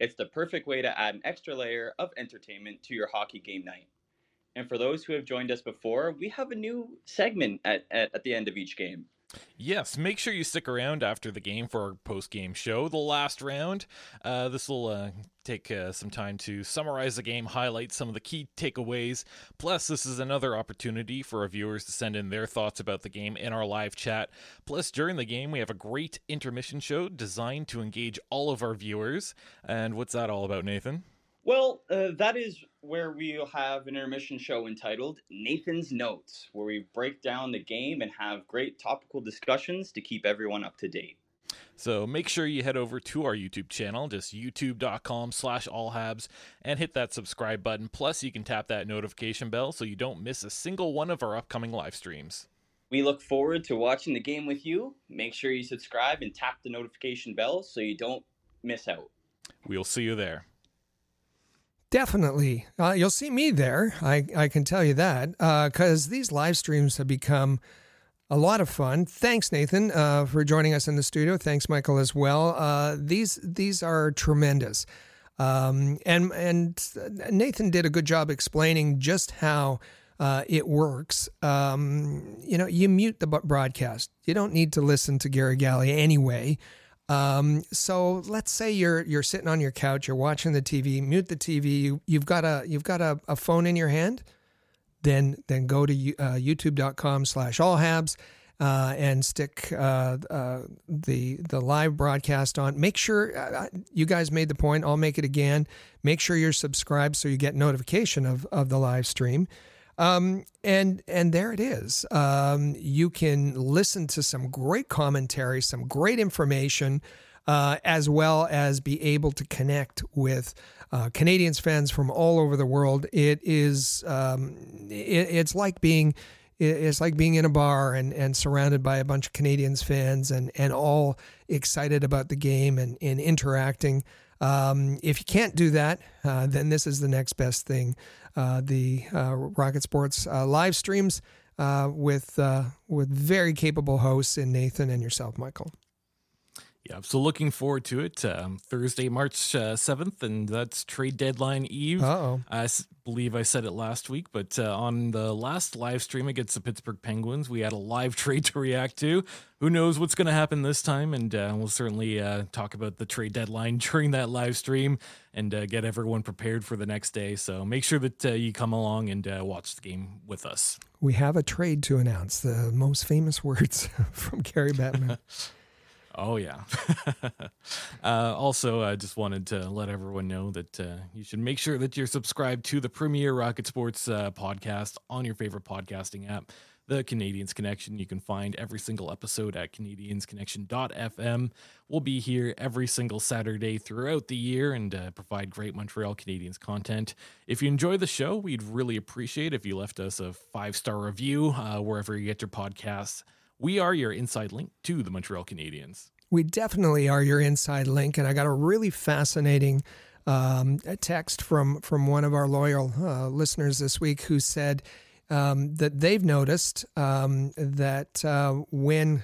It's the perfect way to add an extra layer of entertainment to your hockey game night. And for those who have joined us before, we have a new segment at, at, at the end of each game. Yes, make sure you stick around after the game for our post game show, the last round. Uh, this will uh, take uh, some time to summarize the game, highlight some of the key takeaways. Plus, this is another opportunity for our viewers to send in their thoughts about the game in our live chat. Plus, during the game, we have a great intermission show designed to engage all of our viewers. And what's that all about, Nathan? Well, uh, that is where we'll have an intermission show entitled Nathan's Notes, where we break down the game and have great topical discussions to keep everyone up to date. So make sure you head over to our YouTube channel, just youtube.com slash allhabs, and hit that subscribe button. Plus, you can tap that notification bell so you don't miss a single one of our upcoming live streams. We look forward to watching the game with you. Make sure you subscribe and tap the notification bell so you don't miss out. We'll see you there. Definitely. Uh, you'll see me there. I, I can tell you that because uh, these live streams have become a lot of fun. Thanks, Nathan, uh, for joining us in the studio. Thanks, Michael, as well. Uh, these these are tremendous. Um, and and Nathan did a good job explaining just how uh, it works. Um, you know, you mute the broadcast. You don't need to listen to Gary Galley anyway. Um, so let's say you're you're sitting on your couch, you're watching the TV, mute the TV. You, you've got a you've got a, a phone in your hand. Then then go to uh, YouTube.com/slash allhabs. Uh, and stick uh, uh, the the live broadcast on. Make sure uh, uh, you guys made the point. I'll make it again. Make sure you're subscribed so you get notification of of the live stream. Um, and and there it is. Um, you can listen to some great commentary, some great information, uh, as well as be able to connect with uh, Canadiens fans from all over the world. It is um, it, it's like being it's like being in a bar and, and surrounded by a bunch of Canadiens fans and, and all excited about the game and, and interacting. Um, if you can't do that, uh, then this is the next best thing. Uh, the uh, Rocket Sports uh, live streams uh, with with very capable hosts in Nathan and yourself, Michael. Yeah, so looking forward to it. Um, Thursday, March uh, 7th, and that's trade deadline eve. Uh-oh. I s- believe I said it last week, but uh, on the last live stream against the Pittsburgh Penguins, we had a live trade to react to. Who knows what's going to happen this time? And uh, we'll certainly uh, talk about the trade deadline during that live stream and uh, get everyone prepared for the next day. So make sure that uh, you come along and uh, watch the game with us. We have a trade to announce. The most famous words from Gary Bettman. Oh yeah. uh, also, I just wanted to let everyone know that uh, you should make sure that you're subscribed to the Premier Rocket Sports uh, podcast on your favorite podcasting app, the Canadiens Connection. You can find every single episode at CanadiensConnection.fm. We'll be here every single Saturday throughout the year and uh, provide great Montreal Canadiens content. If you enjoy the show, we'd really appreciate if you left us a five star review uh, wherever you get your podcasts. We are your inside link to the Montreal Canadiens. we definitely are your inside link, and I got a really fascinating um, text from from one of our loyal uh, listeners this week who said um, that they've noticed um, that uh, when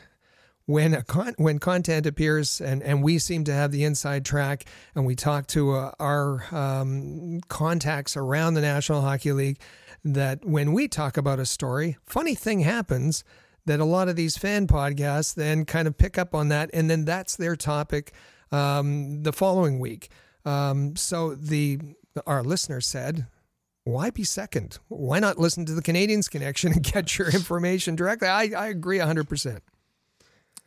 when con- when content appears and, and we seem to have the inside track and we talk to uh, our um, contacts around the National Hockey League that when we talk about a story, funny thing happens that a lot of these fan podcasts then kind of pick up on that and then that's their topic um, the following week. Um, so the our listener said, why be second? Why not listen to the Canadiens connection and get your information directly? I, I agree 100%.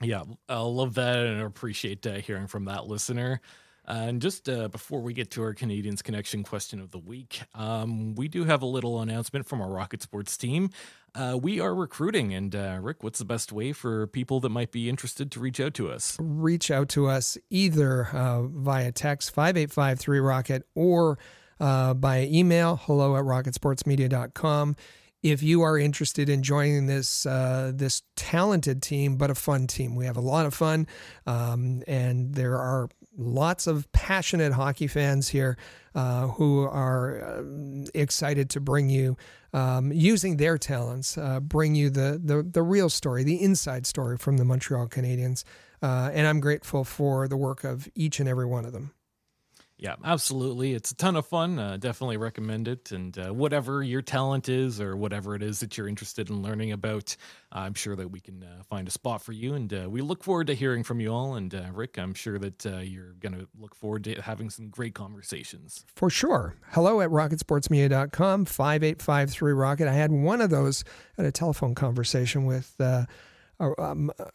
Yeah, I love that and appreciate uh, hearing from that listener. Uh, and just uh, before we get to our Canadiens Connection question of the week, um, we do have a little announcement from our Rocket Sports team. Uh, we are recruiting, and uh, Rick, what's the best way for people that might be interested to reach out to us? reach out to us either uh, via text 5853 Rocket or uh, by email hello at rocketsportsmedia.com. If you are interested in joining this uh, this talented team, but a fun team, we have a lot of fun, um, and there are lots of passionate hockey fans here uh, who are um, excited to bring you, um, using their talents, uh, bring you the, the the real story, the inside story from the Montreal Canadiens. Uh, and I'm grateful for the work of each and every one of them. Yeah, absolutely. It's a ton of fun. Uh, definitely recommend it. And uh, whatever your talent is, or whatever it is that you're interested in learning about, I'm sure that we can uh, find a spot for you. And uh, we look forward to hearing from you all. And uh, Rick, I'm sure that uh, you're going to look forward to having some great conversations. For sure. Hello at rocketsportsmedia.com, 5853 Rocket. I had one of those at a telephone conversation with, um, uh,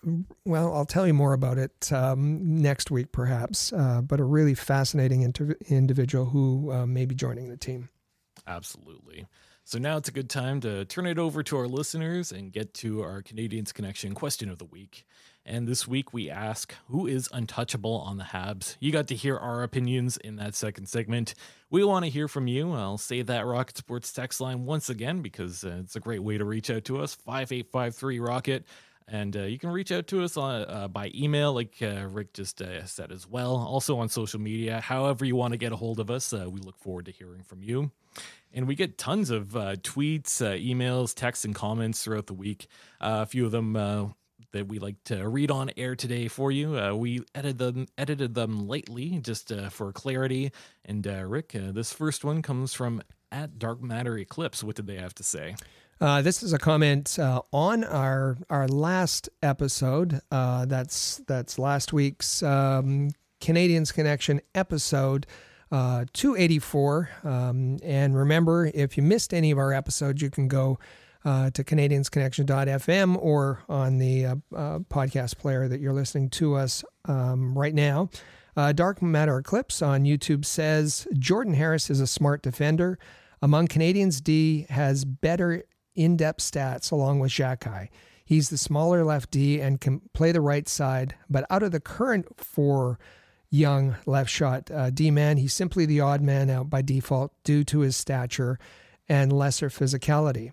well, I'll tell you more about it um, next week, perhaps, uh, but a really fascinating inter- individual who uh, may be joining the team. Absolutely. So now it's a good time to turn it over to our listeners and get to our Canadiens Connection question of the week. And this week we ask, who is untouchable on the Habs? You got to hear our opinions in that second segment. We want to hear from you. I'll say that Rocket Sports text line once again because uh, it's a great way to reach out to us 5853 Rocket. And uh, you can reach out to us on, uh, by email, like uh, Rick just uh, said as well. Also on social media, however you want to get a hold of us. Uh, we look forward to hearing from you. And we get tons of uh, tweets, emails, texts, and comments throughout the week. A few of them that we like to read on air today for you. Uh, we edited them, edited them lately just uh, for clarity. And uh, Rick, this first one comes from at Dark Matter Eclipse. What did they have to say? Uh, this is a comment uh, on our our last episode. Uh, that's that's last week's um, Canadiens Connection episode uh, 284. Um, and remember, if you missed any of our episodes, you can go uh, to CanadiensConnection.fm or on the uh, podcast player that you're listening to us um, right now. Dark Matter Eclipse on YouTube says Jordan Harris is a smart defender. Among Canadiens, D has better in depth stats along with Xhekaj. He's the smaller left D and can play the right side, but out of the current four young left shot uh, D man, he's simply the odd man out by default due to his stature and lesser physicality.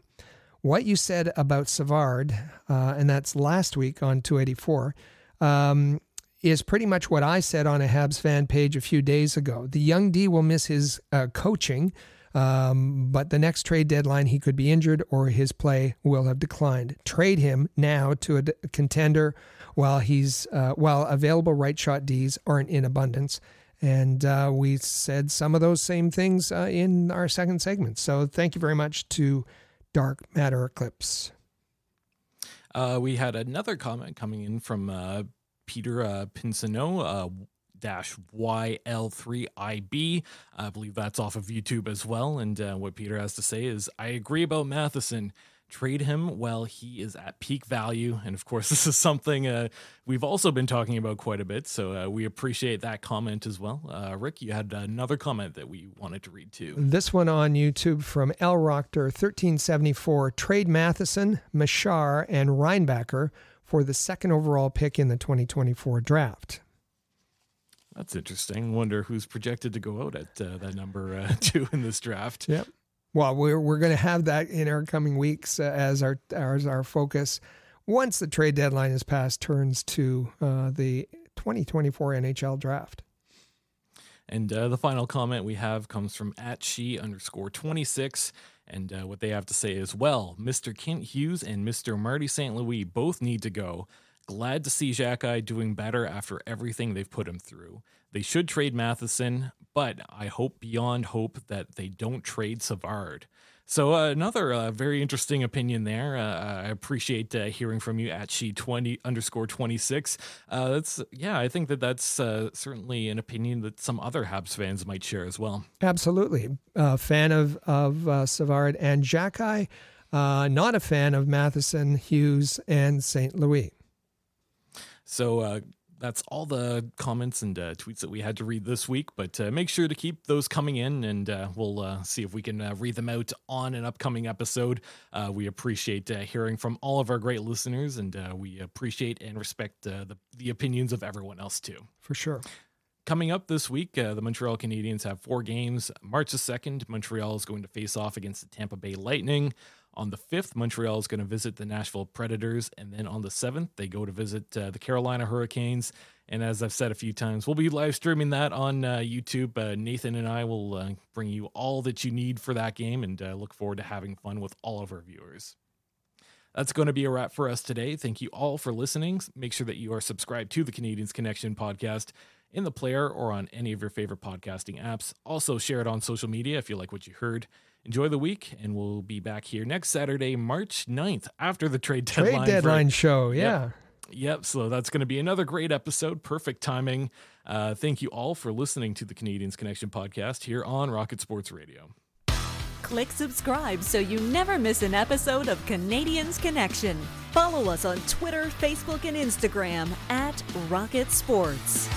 What you said about Savard, uh, and that's last week on 284, um, is pretty much what I said on a Habs fan page a few days ago. The young D will miss his uh, coaching, Um, but the next trade deadline, he could be injured or his play will have declined. Trade him now to a contender while he's uh, while available right shot Ds aren't in abundance. And uh, we said some of those same things uh, in our second segment. So thank you very much to Dark Matter Eclipse. Uh, we had another comment coming in from uh, Peter uh, uh, YL3IB. I believe that's off of YouTube as well. And uh, what Peter has to say is I agree about Matheson. Trade him while he is at peak value. And of course, this is something uh, we've also been talking about quite a bit. So uh, we appreciate that comment as well. Uh, Rick, you had another comment that we wanted to read too. This one on YouTube from L Rockter 1374 Trade Matheson, Machar, and Reinbacher for the second overall pick in the 2024 draft. That's interesting. Wonder who's projected to go out at uh, that number uh, two in this draft. Yep. Well, we're we're going to have that in our coming weeks uh, as our as our focus once the trade deadline is passed turns to uh, the 2024 NHL draft. And uh, the final comment we have comes from at she underscore 26. And uh, what they have to say is, well, Mr. Kent Hughes and Mr. Marty St. Louis both need to go. Glad to see Xhekaj doing better after everything they've put him through. They should trade Matheson, but I hope beyond hope that they don't trade Savard. So uh, another uh, very interesting opinion there. Uh, I appreciate uh, hearing from you at she twenty underscore twenty six. Uh, that's yeah, I think that that's uh, certainly an opinion that some other Habs fans might share as well. Absolutely, fan of of Savard and Xhekaj. not a fan of Matheson, Hughes, and St. Louis. So that's all the comments and uh, tweets that we had to read this week. But uh, make sure to keep those coming in, and uh, we'll uh, see if we can uh, read them out on an upcoming episode. Uh, we appreciate hearing from all of our great listeners, and we appreciate and respect the, the opinions of everyone else too. For sure. Coming up this week, uh, the Montreal Canadiens have four games. March the 2nd, Montreal is going to face off against the Tampa Bay Lightning. On the 5th, Montreal is going to visit the Nashville Predators. And then on the 7th, they go to visit uh, the Carolina Hurricanes. And as I've said a few times, we'll be live streaming that on uh, YouTube. Uh, Nathan and I will uh, bring you all that you need for that game and uh, look forward to having fun with all of our viewers. That's going to be a wrap for us today. Thank you all for listening. Make sure that you are subscribed to the Canadiens Connection podcast in the player or on any of your favorite podcasting apps. Also, share it on social media if you like what you heard. Enjoy the week, and we'll be back here next Saturday, March 9th, after the trade deadline. Trade deadline for, show, yeah. Yep. Yep. So that's going to be another great episode. Perfect timing. Uh, thank you all for listening to the Canadiens Connection podcast here on Rocket Sports Radio. Click subscribe so you never miss an episode of Canadiens Connection. Follow us on Twitter, Facebook, and Instagram at Rocket Sports.